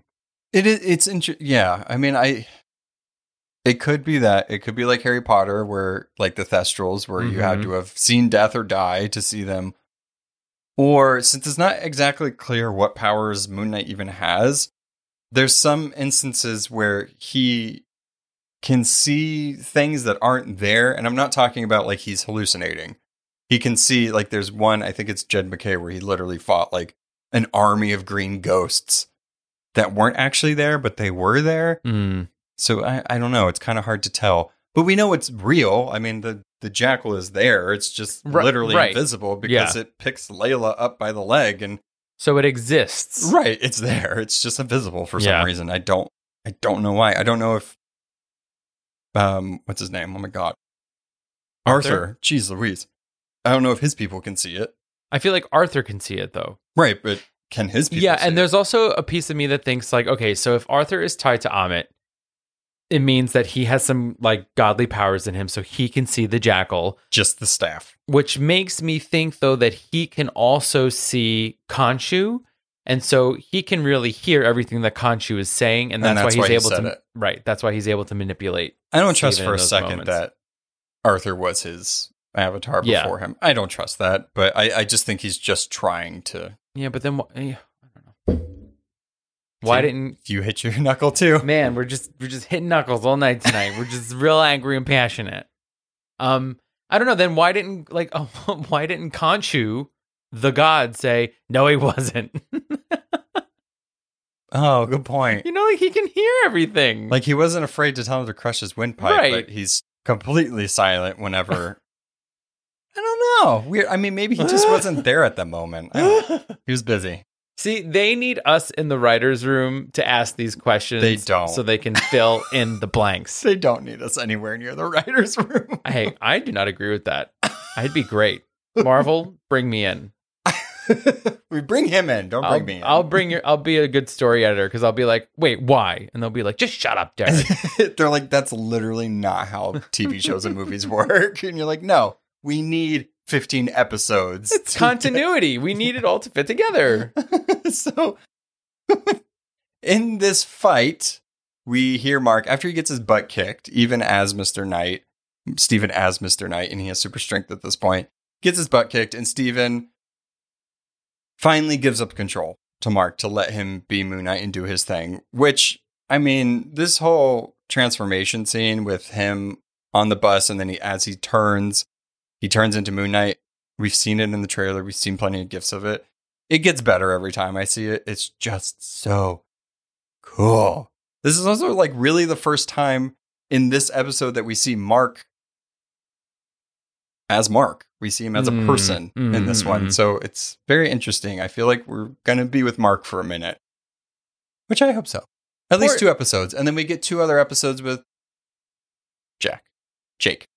[SPEAKER 4] it is it's inter- yeah, I mean I it could be that. It could be like Harry Potter where like the Thestrals where you had
[SPEAKER 3] Mhm.
[SPEAKER 4] to have seen death or die to see them. Or since it's not exactly clear what powers Moon Knight even has, there's some instances where he can see things that aren't there. And I'm not talking about like he's hallucinating. He can see like there's one, I think it's Jed MacKay, where he literally fought like an army of green ghosts that weren't actually there, but they were there.
[SPEAKER 3] Mm.
[SPEAKER 4] So I, I don't know. It's kind of hard to tell. But we know it's real. I mean, the, the jackal is there. It's just
[SPEAKER 3] Ri-
[SPEAKER 4] literally
[SPEAKER 3] right.
[SPEAKER 4] invisible because it picks Layla up by the leg and
[SPEAKER 3] So it exists.
[SPEAKER 4] right, it's there. It's just invisible for
[SPEAKER 3] Yeah.
[SPEAKER 4] some reason. I don't I don't know why. I don't know if um what's his name? Oh my god.
[SPEAKER 3] Arthur?
[SPEAKER 4] Arthur. Jeez Louise. I don't know if his people can see it.
[SPEAKER 3] I feel like Arthur can see it though.
[SPEAKER 4] Right, but can his people
[SPEAKER 3] yeah, and
[SPEAKER 4] it?
[SPEAKER 3] there's also a piece of me that thinks like, okay, so if Arthur is tied to Ammit, it means that he has some like godly powers in him, so he can see the jackal.
[SPEAKER 4] just the staff.
[SPEAKER 3] Which makes me think though that he can also see Khonshu, and so he can really hear everything that Khonshu is saying, and that's,
[SPEAKER 4] And that's
[SPEAKER 3] why
[SPEAKER 4] why he
[SPEAKER 3] he's able
[SPEAKER 4] said
[SPEAKER 3] to.
[SPEAKER 4] it.
[SPEAKER 3] Right, that's why he's able to manipulate.
[SPEAKER 4] I don't trust
[SPEAKER 3] Steven
[SPEAKER 4] for a second
[SPEAKER 3] moments.
[SPEAKER 4] that Arthur was his avatar
[SPEAKER 3] Yeah.
[SPEAKER 4] before him. I don't trust that, but I, I just think he's just trying to.
[SPEAKER 3] Yeah, but then Why
[SPEAKER 4] See?
[SPEAKER 3] didn't
[SPEAKER 4] You hit your knuckle too.
[SPEAKER 3] man we're just we're just hitting knuckles all night tonight we're just real angry and passionate um i don't know then why didn't like oh, why didn't Khonshu the god say no he wasn't
[SPEAKER 4] Oh, good point.
[SPEAKER 3] you know like he can hear everything
[SPEAKER 4] Like he wasn't afraid to tell him to crush his windpipe,
[SPEAKER 3] Right.
[SPEAKER 4] but he's completely silent whenever. I don't know. Weird. I mean, maybe he just wasn't there at the moment. I don't know. He was busy.
[SPEAKER 3] See they need us in the writers room to ask these questions
[SPEAKER 4] They don't.
[SPEAKER 3] so they can fill in the blanks
[SPEAKER 4] They don't need us anywhere near the writers' room.
[SPEAKER 3] hey i do not agree with that i'd be great marvel bring me in
[SPEAKER 4] we bring him in. Don't bring
[SPEAKER 3] I'll,
[SPEAKER 4] me in.
[SPEAKER 3] I'll bring your. I'll be a good story editor because I'll be like, wait, why? And they'll be like, just shut up, Derek.
[SPEAKER 4] They're like, that's literally not how TV shows and movies work. And you're like, no, we need 15 episodes.
[SPEAKER 3] it's continuity. We need it all to fit together.
[SPEAKER 4] so, in this fight, we hear Mark, after he gets his butt kicked, even as Mr. Knight, Steven as Mr. Knight, and he has super strength at this point, gets his butt kicked, and Steven finally gives up control to Mark to let him be Moon Knight and do his thing. Which, I mean, this whole transformation scene with him on the bus and then he as he turns, he turns into Moon Knight. We've seen it in the trailer. We've seen plenty of gifs of it. It gets better every time I see it. It's just so cool. This is also like really the first time in this episode that we see Mark as Mark. We see him as a
[SPEAKER 3] Mm,
[SPEAKER 4] person in this
[SPEAKER 3] mm,
[SPEAKER 4] one.
[SPEAKER 3] mm.
[SPEAKER 4] So it's very interesting. I feel like we're going to be with Mark for a minute, which I hope so. At least two episodes. And then we get two other episodes with Jack, Jake.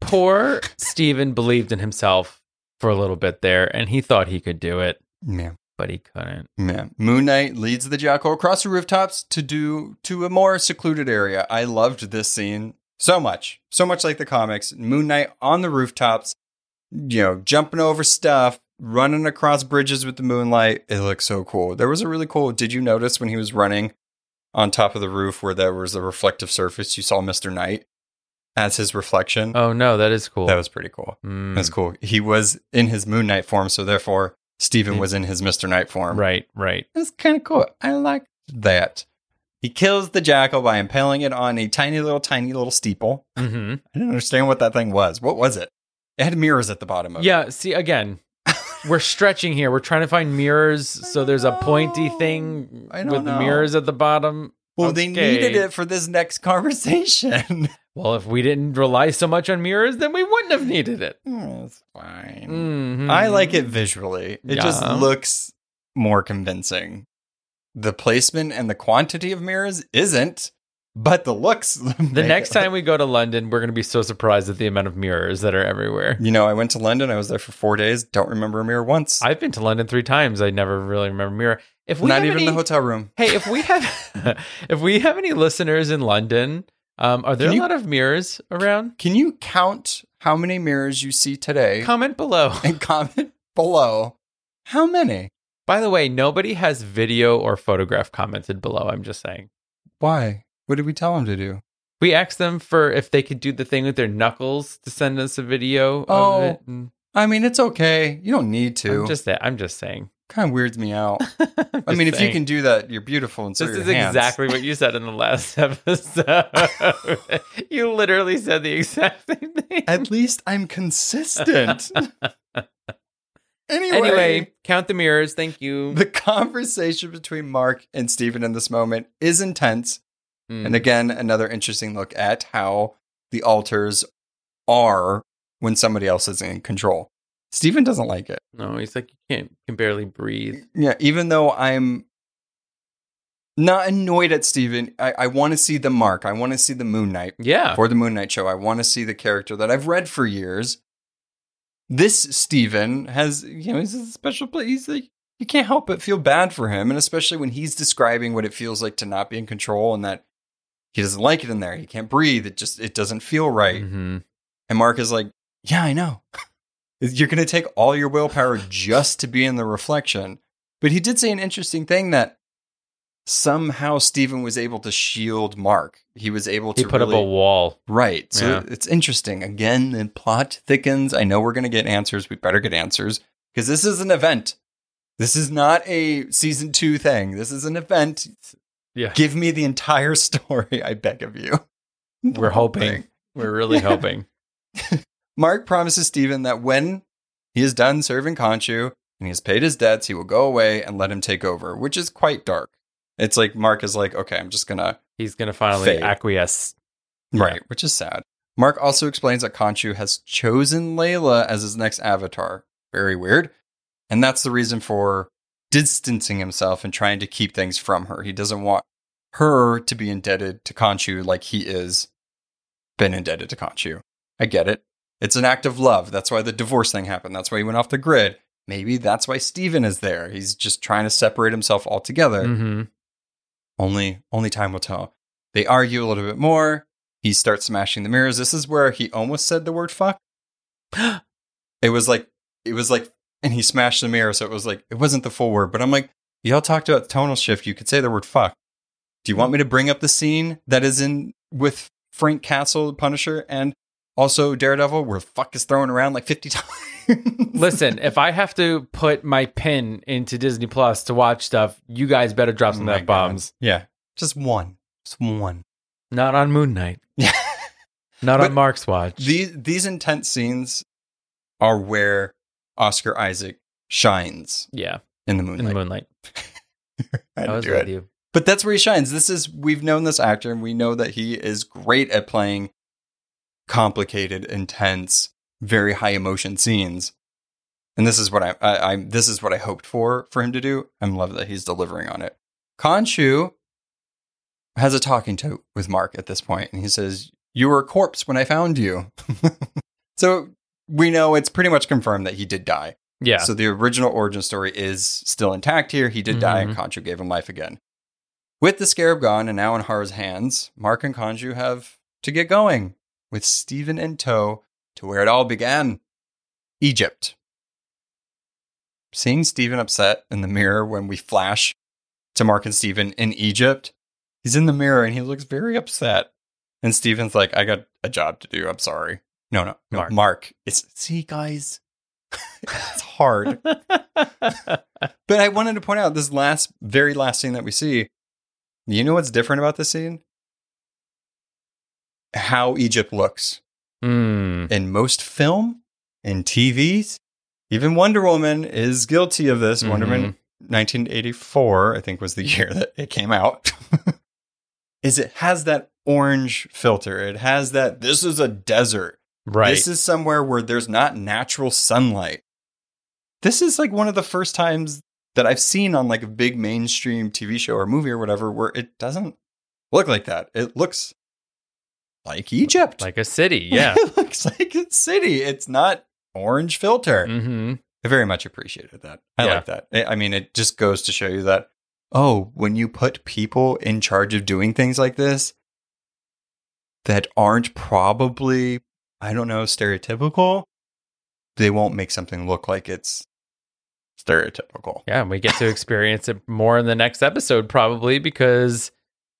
[SPEAKER 3] Poor Steven believed in himself for a little bit there, and he thought he could do it,
[SPEAKER 4] Yeah.
[SPEAKER 3] but he couldn't.
[SPEAKER 4] Yeah. Moon Knight leads the Jackal across the rooftops to do to a more secluded area. I loved this scene so much. So much like the comics. Moon Knight on the rooftops, you know, jumping over stuff, running across bridges with the moonlight. It looks so cool. There was a really cool did you notice when he was running on top of the roof where there was a reflective surface, you saw Mr. Knight as his reflection?
[SPEAKER 3] Oh no, that is cool.
[SPEAKER 4] That was pretty cool.
[SPEAKER 3] Mm,
[SPEAKER 4] That's cool. He was in his Moon Knight form, so therefore
[SPEAKER 3] Steven
[SPEAKER 4] was in his Mr. Knight form.
[SPEAKER 3] right, right.
[SPEAKER 4] That's kind of cool. I like that. He kills the jackal by impaling it on a tiny little, tiny little steeple.
[SPEAKER 3] hmm
[SPEAKER 4] I didn't understand what that thing was. What was it? It had mirrors at the bottom of it.
[SPEAKER 3] Yeah. See, again, we're stretching here. We're trying to find mirrors, so there's a pointy thing with the
[SPEAKER 4] know.
[SPEAKER 3] mirrors at the bottom.
[SPEAKER 4] Well, they needed it for this next conversation.
[SPEAKER 3] Well, if we didn't rely so much on mirrors, then we wouldn't have needed it.
[SPEAKER 4] That's fine.
[SPEAKER 3] Mhm.
[SPEAKER 4] I like it visually. It just looks more convincing. The placement and the quantity of mirrors isn't, but the looks.
[SPEAKER 3] The next time we go to London, we're going to be so surprised at the amount of mirrors that are everywhere.
[SPEAKER 4] You know, I went to London. I was there for four days. Don't remember a mirror once.
[SPEAKER 3] I've been to London three times. I never really remember a mirror. If we
[SPEAKER 4] Not even
[SPEAKER 3] any,
[SPEAKER 4] the hotel room.
[SPEAKER 3] Hey, if we have if we have any listeners in London, um, are there a lot of mirrors around?
[SPEAKER 4] Can you count how many mirrors you see today
[SPEAKER 3] Comment below.
[SPEAKER 4] and comment below how many?
[SPEAKER 3] By the way, nobody has video or photograph commented below. I'm just saying.
[SPEAKER 4] Why? What did we tell them to do?
[SPEAKER 3] We asked them for if they could do the thing with their knuckles to send us a video
[SPEAKER 4] Oh,
[SPEAKER 3] of it.
[SPEAKER 4] I mean, it's okay. You don't need to.
[SPEAKER 3] I'm just I'm just saying.
[SPEAKER 4] Kind of weirds me out.
[SPEAKER 3] I'm
[SPEAKER 4] I
[SPEAKER 3] just
[SPEAKER 4] mean, if you can do that, you're beautiful. And so
[SPEAKER 3] This is
[SPEAKER 4] hands.
[SPEAKER 3] exactly what you said in the last episode. you literally said the exact same thing.
[SPEAKER 4] At least I'm consistent. anyway,
[SPEAKER 3] Anyway, count the mirrors. Thank you.
[SPEAKER 4] the conversation between Mark and Steven in this moment is intense.
[SPEAKER 3] Mm.
[SPEAKER 4] And again, another interesting look at how the alters are when somebody else is in control. Steven doesn't like it.
[SPEAKER 3] no, he's like you can't can barely breathe.
[SPEAKER 4] Yeah, even though I'm not annoyed at Steven, I, I want to see the Mark. I want to see the Moon Knight.
[SPEAKER 3] Yeah.
[SPEAKER 4] for the Moon Knight show. I want to see the character that I've read for years. This Steven has, you know, he's a special place. He's like, you can't help but feel bad for him. And especially when he's describing what it feels like to not be in control and that he doesn't like it in there. He can't breathe. It just, it doesn't feel right.
[SPEAKER 3] Mhm.
[SPEAKER 4] And Mark is like, yeah, I know. You're going to take all your willpower just to be in the reflection. But he did say an interesting thing that somehow Steven was able to shield Mark. He was able to
[SPEAKER 3] He put
[SPEAKER 4] really,
[SPEAKER 3] up a wall.
[SPEAKER 4] Right. So
[SPEAKER 3] Yeah.
[SPEAKER 4] it's interesting. Again, the plot thickens. I know we're going to get answers. We better get answers because this is an event. This is not a season two thing. This is an event.
[SPEAKER 3] Yeah.
[SPEAKER 4] Give me the entire story, I beg of you.
[SPEAKER 3] We're hoping. We're really hoping.
[SPEAKER 4] Mark promises Steven that when he is done serving Khonshu and he has paid his debts, he will go away and let him take over, which is quite dark. It's like Mark is like, okay, I'm just going to
[SPEAKER 3] He's gonna finally
[SPEAKER 4] Fade.
[SPEAKER 3] acquiesce.
[SPEAKER 4] Right, which is sad. Mark also explains that Khonshu has chosen Layla as his next avatar. Very weird. And that's the reason for distancing himself and trying to keep things from her. He doesn't want her to be indebted to Khonshu like he is been indebted to Khonshu. I get it. It's an act of love. That's why the divorce thing happened. That's why he went off the grid. Maybe that's why Steven is there. He's just trying to separate himself altogether.
[SPEAKER 3] hmm
[SPEAKER 4] Only only time will tell. They argue a little bit more. He starts smashing the mirrors. This is where he almost said the word fuck. it was like it was like and he smashed the mirror, so it was like it wasn't the full word, but I'm like, y'all talked about tonal shift. You could say the word fuck. Do you want me to bring up the scene that is in with Frank Castle, the Punisher, and also Daredevil, where fuck is thrown around like 50 times?
[SPEAKER 3] Listen, if I have to put my pin into Disney Plus to watch stuff, you guys better drop some
[SPEAKER 4] Oh
[SPEAKER 3] F bombs.
[SPEAKER 4] Yeah. Just one. Just one.
[SPEAKER 3] Not on Moon Knight.
[SPEAKER 4] Yeah.
[SPEAKER 3] Not
[SPEAKER 4] But
[SPEAKER 3] on Mark's watch.
[SPEAKER 4] These these intense scenes are where Oscar Isaac shines
[SPEAKER 3] yeah,
[SPEAKER 4] in the moonlight.
[SPEAKER 3] in the Moonlight.
[SPEAKER 4] I
[SPEAKER 3] I was with
[SPEAKER 4] it.
[SPEAKER 3] you.
[SPEAKER 4] But that's where he shines. This is we've known this actor and we know that he is great at playing complicated, intense, very high emotion scenes. And this is what I, I, I this is what I hoped for for him to do. I'm love that he's delivering on it. Khonshu has a talking to with Mark at this point, and he says, "You were a corpse when I found you." so we know it's pretty much confirmed that he did die.
[SPEAKER 3] Yeah.
[SPEAKER 4] So the original origin story is still intact here. He did die, and
[SPEAKER 3] Mhm.
[SPEAKER 4] Khonshu gave him life again. With the scarab gone and now in Harrow's hands, Mark and Khonshu have to get going with Steven in tow to where it all began Egypt. Seeing Steven upset in the mirror when we flash to Mark and Steven in Egypt, he's in the mirror and he looks very upset. And Steven's like, I got a job to do. I'm sorry. No, no, no.
[SPEAKER 3] Mark.
[SPEAKER 4] Mark. It's, see, guys, it's hard. But I wanted to point out this last, very last scene that we see. You know what's different about this scene? How Egypt looks.
[SPEAKER 3] Hmm.
[SPEAKER 4] In most film and TVs, even Wonder Woman is guilty of this. Wonder Woman 1984, I think, was the year that it came out. is it has that orange filter. It has that this is a desert.
[SPEAKER 3] Right.
[SPEAKER 4] This is somewhere where there's not natural sunlight. This is like one of the first times that I've seen on like a big mainstream TV show or movie or whatever where it doesn't look like that. It looks like Egypt.
[SPEAKER 3] like a city. Yeah.
[SPEAKER 4] it looks like a city. It's not orange filter.
[SPEAKER 3] hmm
[SPEAKER 4] I very much appreciated that. I
[SPEAKER 3] Yeah.
[SPEAKER 4] like that. I I mean, it just goes to show you that, oh, when you put people in charge of doing things like this that aren't probably, I don't know, stereotypical, they won't make something look like it's stereotypical.
[SPEAKER 3] Yeah, and we get to experience it more in the next episode, probably because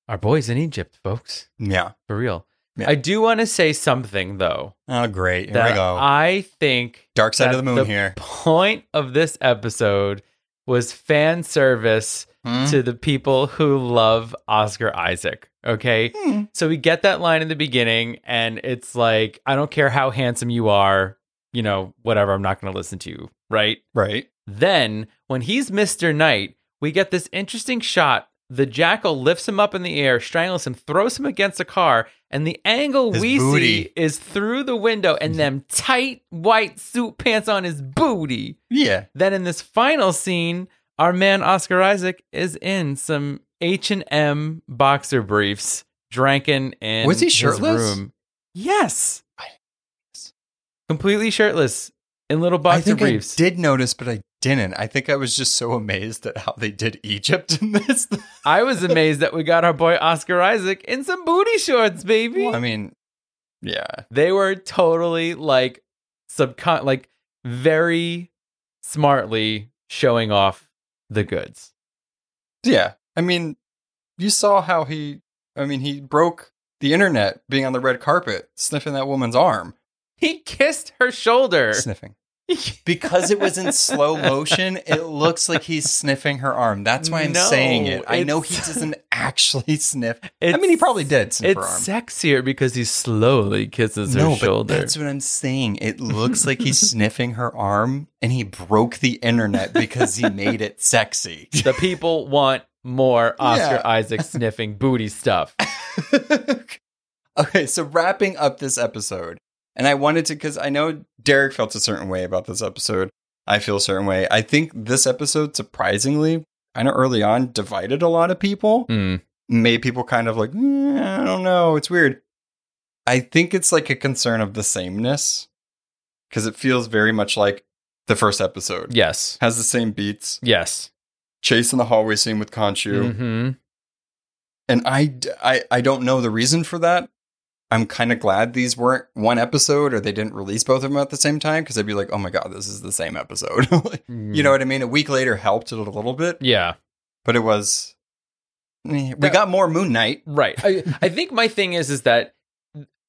[SPEAKER 3] our boy's in Egypt, folks.
[SPEAKER 4] Yeah.
[SPEAKER 3] For real.
[SPEAKER 4] Yeah.
[SPEAKER 3] I do want to say something though.
[SPEAKER 4] Oh, great. Here we go.
[SPEAKER 3] I think
[SPEAKER 4] Dark side of the moon here.
[SPEAKER 3] point of this episode was fan service
[SPEAKER 4] Hmm?
[SPEAKER 3] to the people who love Oscar Isaac. Okay.
[SPEAKER 4] Hmm.
[SPEAKER 3] So we get that line in the beginning, and it's like, I don't care how handsome you are, you know, whatever, I'm not going to listen to you. Right.
[SPEAKER 4] Right.
[SPEAKER 3] Then, when he's Mr. Knight, we get this interesting shot. The jackal lifts him up in the air, strangles him, throws him against a car, and the angle
[SPEAKER 4] His
[SPEAKER 3] we
[SPEAKER 4] booty.
[SPEAKER 3] see is through the window and them tight white suit pants on his booty.
[SPEAKER 4] Yeah.
[SPEAKER 3] Then in this final scene, our man Oscar Isaac is in some H and M boxer briefs, drinking in
[SPEAKER 4] Was he
[SPEAKER 3] his
[SPEAKER 4] shirtless?
[SPEAKER 3] room. Yes, completely shirtless in little boxer
[SPEAKER 4] I think
[SPEAKER 3] briefs.
[SPEAKER 4] I did notice, but I didn't. I think I was just so amazed at how they did Egypt in this.
[SPEAKER 3] I was amazed that we got our boy Oscar Isaac in some booty shorts, baby.
[SPEAKER 4] Well, I mean, yeah.
[SPEAKER 3] they were totally like subcon like very smartly showing off the goods.
[SPEAKER 4] Yeah. I mean, you saw how he, I mean, he broke the internet being on the red carpet, sniffing that woman's arm.
[SPEAKER 3] He kissed her shoulder.
[SPEAKER 4] Sniffing. Because it was in slow motion, it looks like he's sniffing her arm. That's why I'm
[SPEAKER 3] No,
[SPEAKER 4] saying it. I know he doesn't actually sniff. I mean, he probably did sniff
[SPEAKER 3] It's
[SPEAKER 4] her arm.
[SPEAKER 3] sexier because he slowly kisses her
[SPEAKER 4] no,
[SPEAKER 3] shoulder.
[SPEAKER 4] but that's what I'm saying. It looks like he's sniffing her arm, and he broke the internet because he made it sexy.
[SPEAKER 3] the people want more Oscar
[SPEAKER 4] Yeah.
[SPEAKER 3] Isaac sniffing booty stuff.
[SPEAKER 4] okay, so wrapping up this episode, and I wanted to because I know Derek felt a certain way about this episode. I feel a certain way. I think this episode, surprisingly, kind of early on, divided a lot of people.
[SPEAKER 3] Hmm.
[SPEAKER 4] Made people kind of like, "Mm, I don't know, it's weird. I think it's like a concern of the sameness because it feels very much like the first episode.
[SPEAKER 3] Yes.
[SPEAKER 4] Has the same beats.
[SPEAKER 3] Yes.
[SPEAKER 4] Chase in the hallway scene with Khonshu.
[SPEAKER 3] hmm
[SPEAKER 4] and I don't know the reason for that. I'm kind of glad these weren't one episode or they didn't release both of them at the same time because I'd be like, oh my god, this is the same episode. you know what I mean? A week later helped it a little bit,
[SPEAKER 3] Yeah.
[SPEAKER 4] but it was. eh, We got more Moon Knight.
[SPEAKER 3] Right. I, I think my thing is is that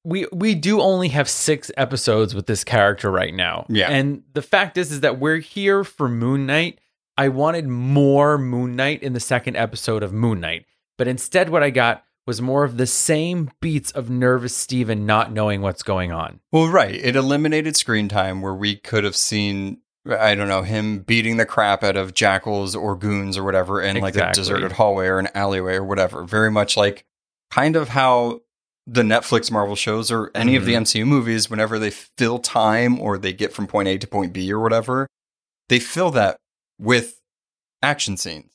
[SPEAKER 3] we we do only have six episodes with this character right now.
[SPEAKER 4] Yeah.
[SPEAKER 3] And the fact is is that we're here for Moon Knight. I wanted more Moon Knight in the second episode of Moon Knight, but instead what I got was more of the same beats of nervous Steven not knowing what's going on.
[SPEAKER 4] Well, right. It eliminated screen time where we could have seen, I don't know, him beating the crap out of jackals or goons or whatever in like a deserted hallway or an alleyway or whatever. Very much like kind of how the Netflix Marvel shows or any of the mm-hmm. MCU movies, whenever they fill time or they get from point A to point B or whatever, they fill that with action scenes.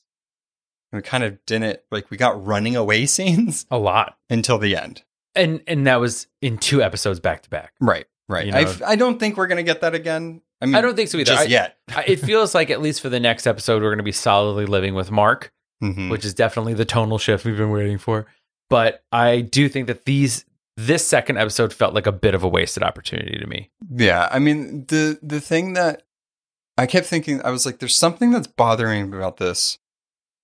[SPEAKER 4] And we kind of didn't, like, we got running away scenes
[SPEAKER 3] A lot.
[SPEAKER 4] until the end.
[SPEAKER 3] And and that was in two episodes back to back.
[SPEAKER 4] Right, right.
[SPEAKER 3] You
[SPEAKER 4] I
[SPEAKER 3] know-
[SPEAKER 4] f- I don't think we're going to get that again. I mean,
[SPEAKER 3] I don't think so either.
[SPEAKER 4] Just
[SPEAKER 3] I-
[SPEAKER 4] yet.
[SPEAKER 3] I- it feels like at least for the next episode we're going to be solidly living with Mark.
[SPEAKER 4] Mhm.
[SPEAKER 3] which is definitely the tonal shift we've been waiting for. But I do think that these this second episode felt like a bit of a wasted opportunity to me.
[SPEAKER 4] Yeah, I mean the the thing that I kept thinking, I was like, there's something that's bothering me about this,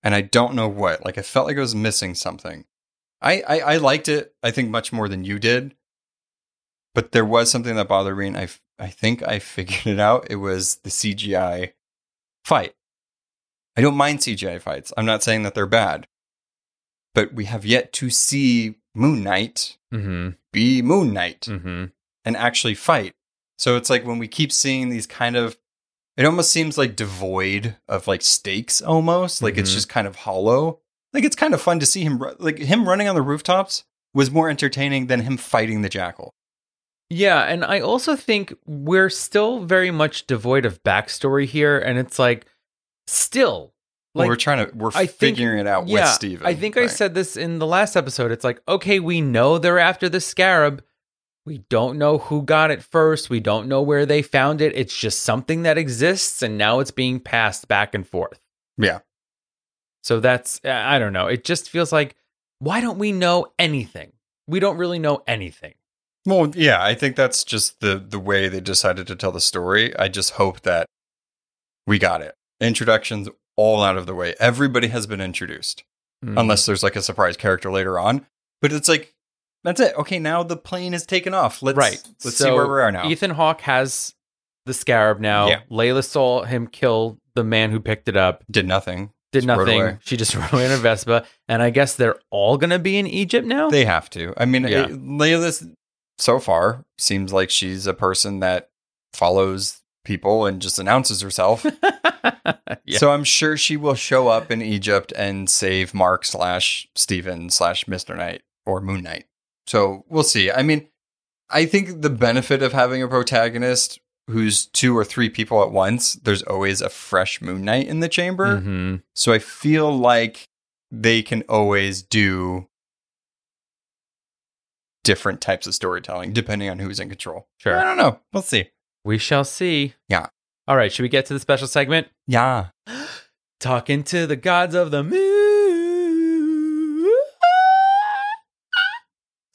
[SPEAKER 4] and I don't know what. Like, I felt like I was missing something. I I, I liked it, I think, much more than you did, but there was something that bothered me, and I I think I figured it out. It was the CGI fight. I don't mind CGI fights. I'm not saying that they're bad, but we have yet to see Moon Knight
[SPEAKER 3] Mm-hmm.
[SPEAKER 4] be Moon Knight
[SPEAKER 3] Mm-hmm.
[SPEAKER 4] and actually fight. So it's like when we keep seeing these kind of it almost seems like devoid of like stakes almost, like it's
[SPEAKER 3] Mhm.
[SPEAKER 4] just kind of hollow. like it's kind of fun to see him like him running on the rooftops was more entertaining than him fighting the jackal.
[SPEAKER 3] Yeah, and I also think we're still very much devoid of backstory here, and it's like still
[SPEAKER 4] Well,
[SPEAKER 3] like
[SPEAKER 4] we're trying to we're
[SPEAKER 3] I think-
[SPEAKER 4] figuring it out with
[SPEAKER 3] yeah,
[SPEAKER 4] Steven.
[SPEAKER 3] I think I said this in the last episode. It's like, okay, we know they're after the scarab. We don't know who got it first. We don't know where they found it. It's just something that exists, and now it's being passed back and forth.
[SPEAKER 4] Yeah.
[SPEAKER 3] So that's I don't know. It just feels like why don't we know anything? We don't really know anything.
[SPEAKER 4] Well, yeah, I think that's just the the way they decided to tell the story. I just hope that we got it. Introductions all out of the way. Everybody has been introduced.
[SPEAKER 3] Mm.
[SPEAKER 4] Unless there's like a surprise character later on. But it's like that's it. Okay, now the plane is taken off. Let's
[SPEAKER 3] right.
[SPEAKER 4] let's
[SPEAKER 3] So
[SPEAKER 4] see where we are now.
[SPEAKER 3] Ethan Hawke has the scarab now.
[SPEAKER 4] Yeah.
[SPEAKER 3] Layla saw him kill the man who picked it up.
[SPEAKER 4] Did nothing.
[SPEAKER 3] Did
[SPEAKER 4] Just
[SPEAKER 3] nothing. She just rode away in a Vespa, and I guess they're all gonna be in Egypt now.
[SPEAKER 4] They have to. I mean,
[SPEAKER 3] Yeah.
[SPEAKER 4] it, Layla's so far seems like she's a person that follows people and just announces herself.
[SPEAKER 3] yeah.
[SPEAKER 4] So I'm sure she will show up in Egypt and save Mark slash Steven slash Mr. Knight or Moon Knight. So we'll see. I mean, I think the benefit of having a protagonist who's two or three people at once, there's always a fresh Moon Knight in the chamber.
[SPEAKER 3] Mhm.
[SPEAKER 4] So I feel like they can always do different types of storytelling depending on who's in control.
[SPEAKER 3] Sure.
[SPEAKER 4] I don't know. We'll see.
[SPEAKER 3] We shall see.
[SPEAKER 4] Yeah.
[SPEAKER 3] All right. Should we get to the special segment?
[SPEAKER 4] Yeah.
[SPEAKER 3] Talking to the gods of the moon.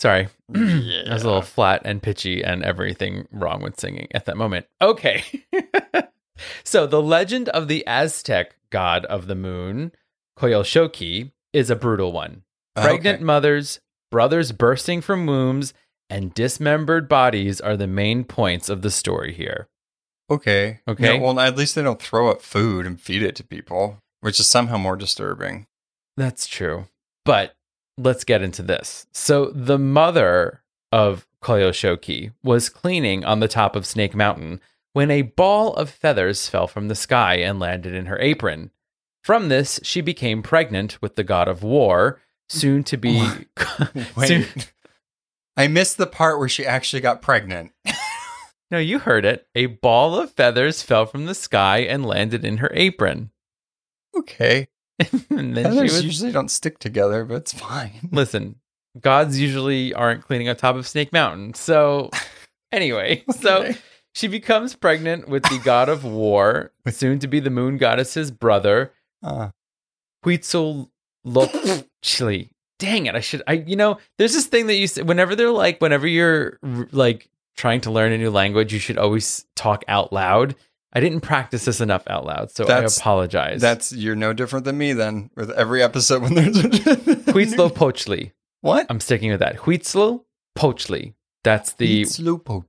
[SPEAKER 3] Sorry. I was a little flat and pitchy and everything wrong with singing at that moment. Okay. so, the legend of the Aztec god of the moon, Coyolxauhqui, is a brutal one. Ah, Pregnant
[SPEAKER 4] Okay.
[SPEAKER 3] mothers, brothers bursting from wombs, and dismembered bodies are the main points of the story here.
[SPEAKER 4] Okay.
[SPEAKER 3] Okay.
[SPEAKER 4] Yeah, well, at least they don't throw up food and feed it to people, which is somehow more disturbing.
[SPEAKER 3] That's true. But let's get into this. So the mother of Coyolxauhqui was cleaning on the top of Snake Mountain when a ball of feathers fell from the sky and landed in her apron. From this, she became pregnant with the god of war, soon to be
[SPEAKER 4] Wait.
[SPEAKER 3] soon-
[SPEAKER 4] I missed the part where she actually got pregnant.
[SPEAKER 3] No, you heard it. A ball of feathers fell from the sky and landed in her apron.
[SPEAKER 4] Okay.
[SPEAKER 3] and then she was
[SPEAKER 4] usually don't stick together, but it's fine.
[SPEAKER 3] listen, gods usually aren't cleaning on top of Snake Mountain. So, anyway, so she becomes pregnant with the god of war, soon to be the moon goddess's brother,
[SPEAKER 4] Uh,
[SPEAKER 3] Huitzilopochtli. Dang it! I should. I you know, there's this thing that you say whenever they're like, whenever you're like trying to learn a new language, you should always talk out loud. I didn't practice this enough out loud, so
[SPEAKER 4] That's-
[SPEAKER 3] I apologize.
[SPEAKER 4] that's you're no different than me then. With every episode when there's a
[SPEAKER 3] Huitzilopochtli.
[SPEAKER 4] what
[SPEAKER 3] I'm sticking with that. Huitzilopochtli. That's the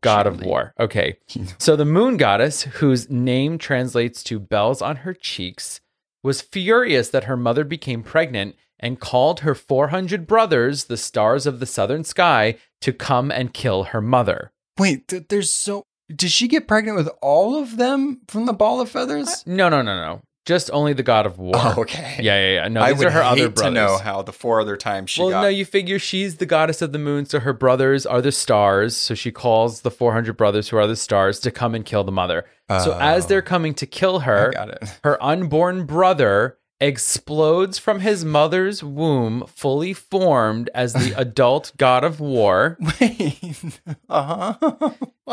[SPEAKER 3] god of war. Okay. So the moon goddess, whose name translates to bells on her cheeks, was furious that her mother became pregnant and called her 400 brothers, the stars of the southern sky, to come and kill her mother.
[SPEAKER 4] Wait, th- there's so. Did she get pregnant with all of them from the ball of feathers?
[SPEAKER 3] Uh, no, no, no, no. Just only the god of war.
[SPEAKER 4] Oh, okay.
[SPEAKER 3] Yeah, yeah, yeah. No,
[SPEAKER 4] I
[SPEAKER 3] these
[SPEAKER 4] would
[SPEAKER 3] are her
[SPEAKER 4] hate
[SPEAKER 3] other
[SPEAKER 4] to know how the four other times she
[SPEAKER 3] well,
[SPEAKER 4] got.
[SPEAKER 3] no, you figure she's the goddess of the moon, so her brothers are the stars. So she calls the 400 brothers who are the stars to come and kill the mother. so as
[SPEAKER 4] Oh.
[SPEAKER 3] they're coming to kill
[SPEAKER 4] I
[SPEAKER 3] her,
[SPEAKER 4] got it.
[SPEAKER 3] her unborn brother explodes from his mother's womb, fully formed as the adult god of war,
[SPEAKER 4] Wait. Uh huh.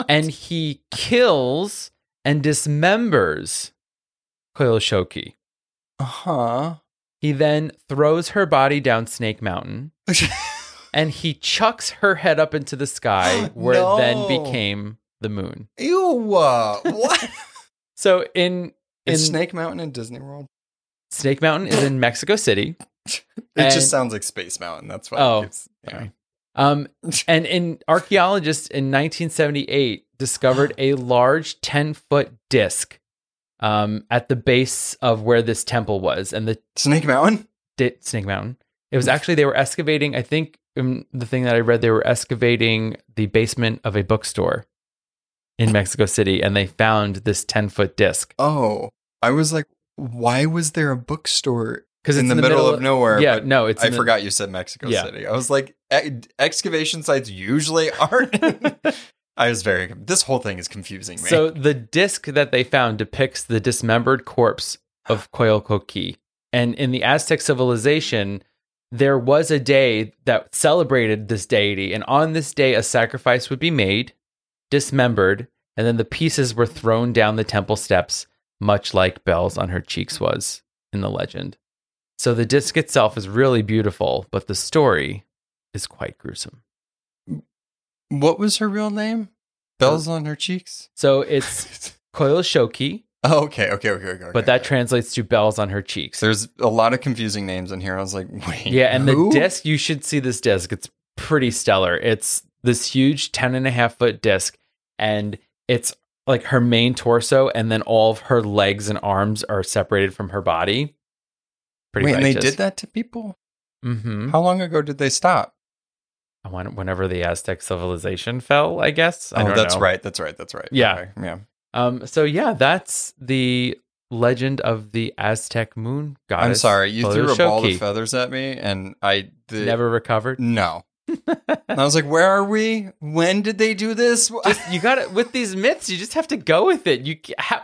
[SPEAKER 3] and he kills and dismembers Coyolxauhqui.
[SPEAKER 4] Uh huh.
[SPEAKER 3] He then throws her body down Snake Mountain, and he chucks her head up into the sky, where it then became the moon.
[SPEAKER 4] Ew. Uh, what?
[SPEAKER 3] So in in
[SPEAKER 4] Is Snake Mountain in Disney World?
[SPEAKER 3] Snake Mountain is in Mexico City.
[SPEAKER 4] It
[SPEAKER 3] And-
[SPEAKER 4] just sounds like Space Mountain. That's why.
[SPEAKER 3] Oh,
[SPEAKER 4] it's, yeah.
[SPEAKER 3] Um, and in archaeologists in 1978 discovered a large 10 foot disc um, at the base of where this temple was, and the
[SPEAKER 4] Snake Mountain.
[SPEAKER 3] di- Snake Mountain. It was actually they were excavating. I think um, the thing that I read they were excavating the basement of a bookstore in Mexico City, and they found this 10 foot disc.
[SPEAKER 4] Oh, I was like, why was there a bookstore?
[SPEAKER 3] because
[SPEAKER 4] in the, middle, of nowhere.
[SPEAKER 3] Yeah,
[SPEAKER 4] but
[SPEAKER 3] no, it's
[SPEAKER 4] I
[SPEAKER 3] the-
[SPEAKER 4] forgot you said Mexico
[SPEAKER 3] Yeah.
[SPEAKER 4] City. I was like, e- excavation sites usually aren't. I was very. This whole thing is confusing me.
[SPEAKER 3] So the disc that they found depicts the dismembered corpse of Coyolxauhqui. And in the Aztec civilization, there was a day that celebrated this deity. And on this day, a sacrifice would be made, dismembered, and then the pieces were thrown down the temple steps, much like Bells on her cheeks was in the legend. So the disc itself is really beautiful, but the story is quite gruesome.
[SPEAKER 4] what was her real name? Bells on her cheeks.
[SPEAKER 3] So it's Coyolxauhqui,
[SPEAKER 4] Oh, okay, okay, okay, okay.
[SPEAKER 3] but that
[SPEAKER 4] okay.
[SPEAKER 3] translates to bells on her cheeks.
[SPEAKER 4] There's a lot of confusing names in here. I was like, wait.
[SPEAKER 3] Yeah, and
[SPEAKER 4] who?
[SPEAKER 3] the disc, you should see this disc. It's pretty stellar. It's this huge 10 and a half foot disc, and it's like her main torso, and then all of her legs and arms are separated from her body. Pretty
[SPEAKER 4] Wait, and they did that to people?
[SPEAKER 3] Mm-hmm.
[SPEAKER 4] How long ago did they stop?
[SPEAKER 3] Whenever the Aztec civilization fell, I guess. I
[SPEAKER 4] oh, that's
[SPEAKER 3] know.
[SPEAKER 4] right. That's right. That's right.
[SPEAKER 3] Yeah.
[SPEAKER 4] Okay, Yeah.
[SPEAKER 3] Um. So yeah, that's the legend of the Aztec moon goddess.
[SPEAKER 4] I'm sorry. You threw a ball of feathers at me, and I
[SPEAKER 3] Never recovered.
[SPEAKER 4] No. And I was like, where are we? When did they do this?
[SPEAKER 3] just you got to with these myths you just have to go with it you how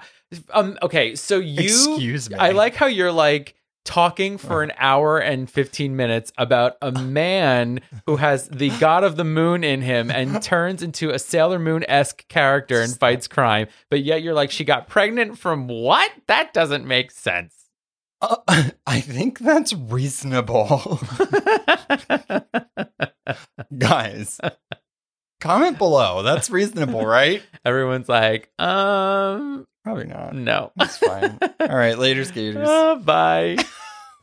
[SPEAKER 3] um okay so you
[SPEAKER 4] Excuse me.
[SPEAKER 3] i like how you're like talking for an hour and 15 minutes about a man who has the god of the moon in him and turns into a sailor moon-esque character and fights crime but yet you're like she got pregnant from what that doesn't make sense
[SPEAKER 4] Uh, I think that's reasonable. Guys, comment below. That's reasonable, right?
[SPEAKER 3] everyone's like um
[SPEAKER 4] Probably not.
[SPEAKER 3] no
[SPEAKER 4] That's fine. All right, later, skaters.
[SPEAKER 3] Ah, bye.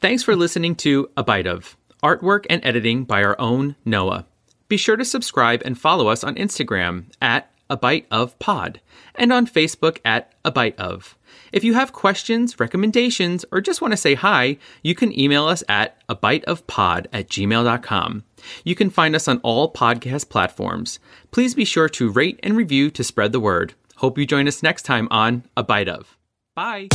[SPEAKER 3] Thanks for listening to A Bite of artwork and editing by our own Noah. Be sure to subscribe and follow us on Instagram at A Bite of Pod and on Facebook at A Bite of. If you have questions, recommendations, or just want to say hi, you can email us at a bite of pod at gmail.com. You can find us on all podcast platforms. Please be sure to rate and review to spread the word. Hope you join us next time on A Bite of. Bye.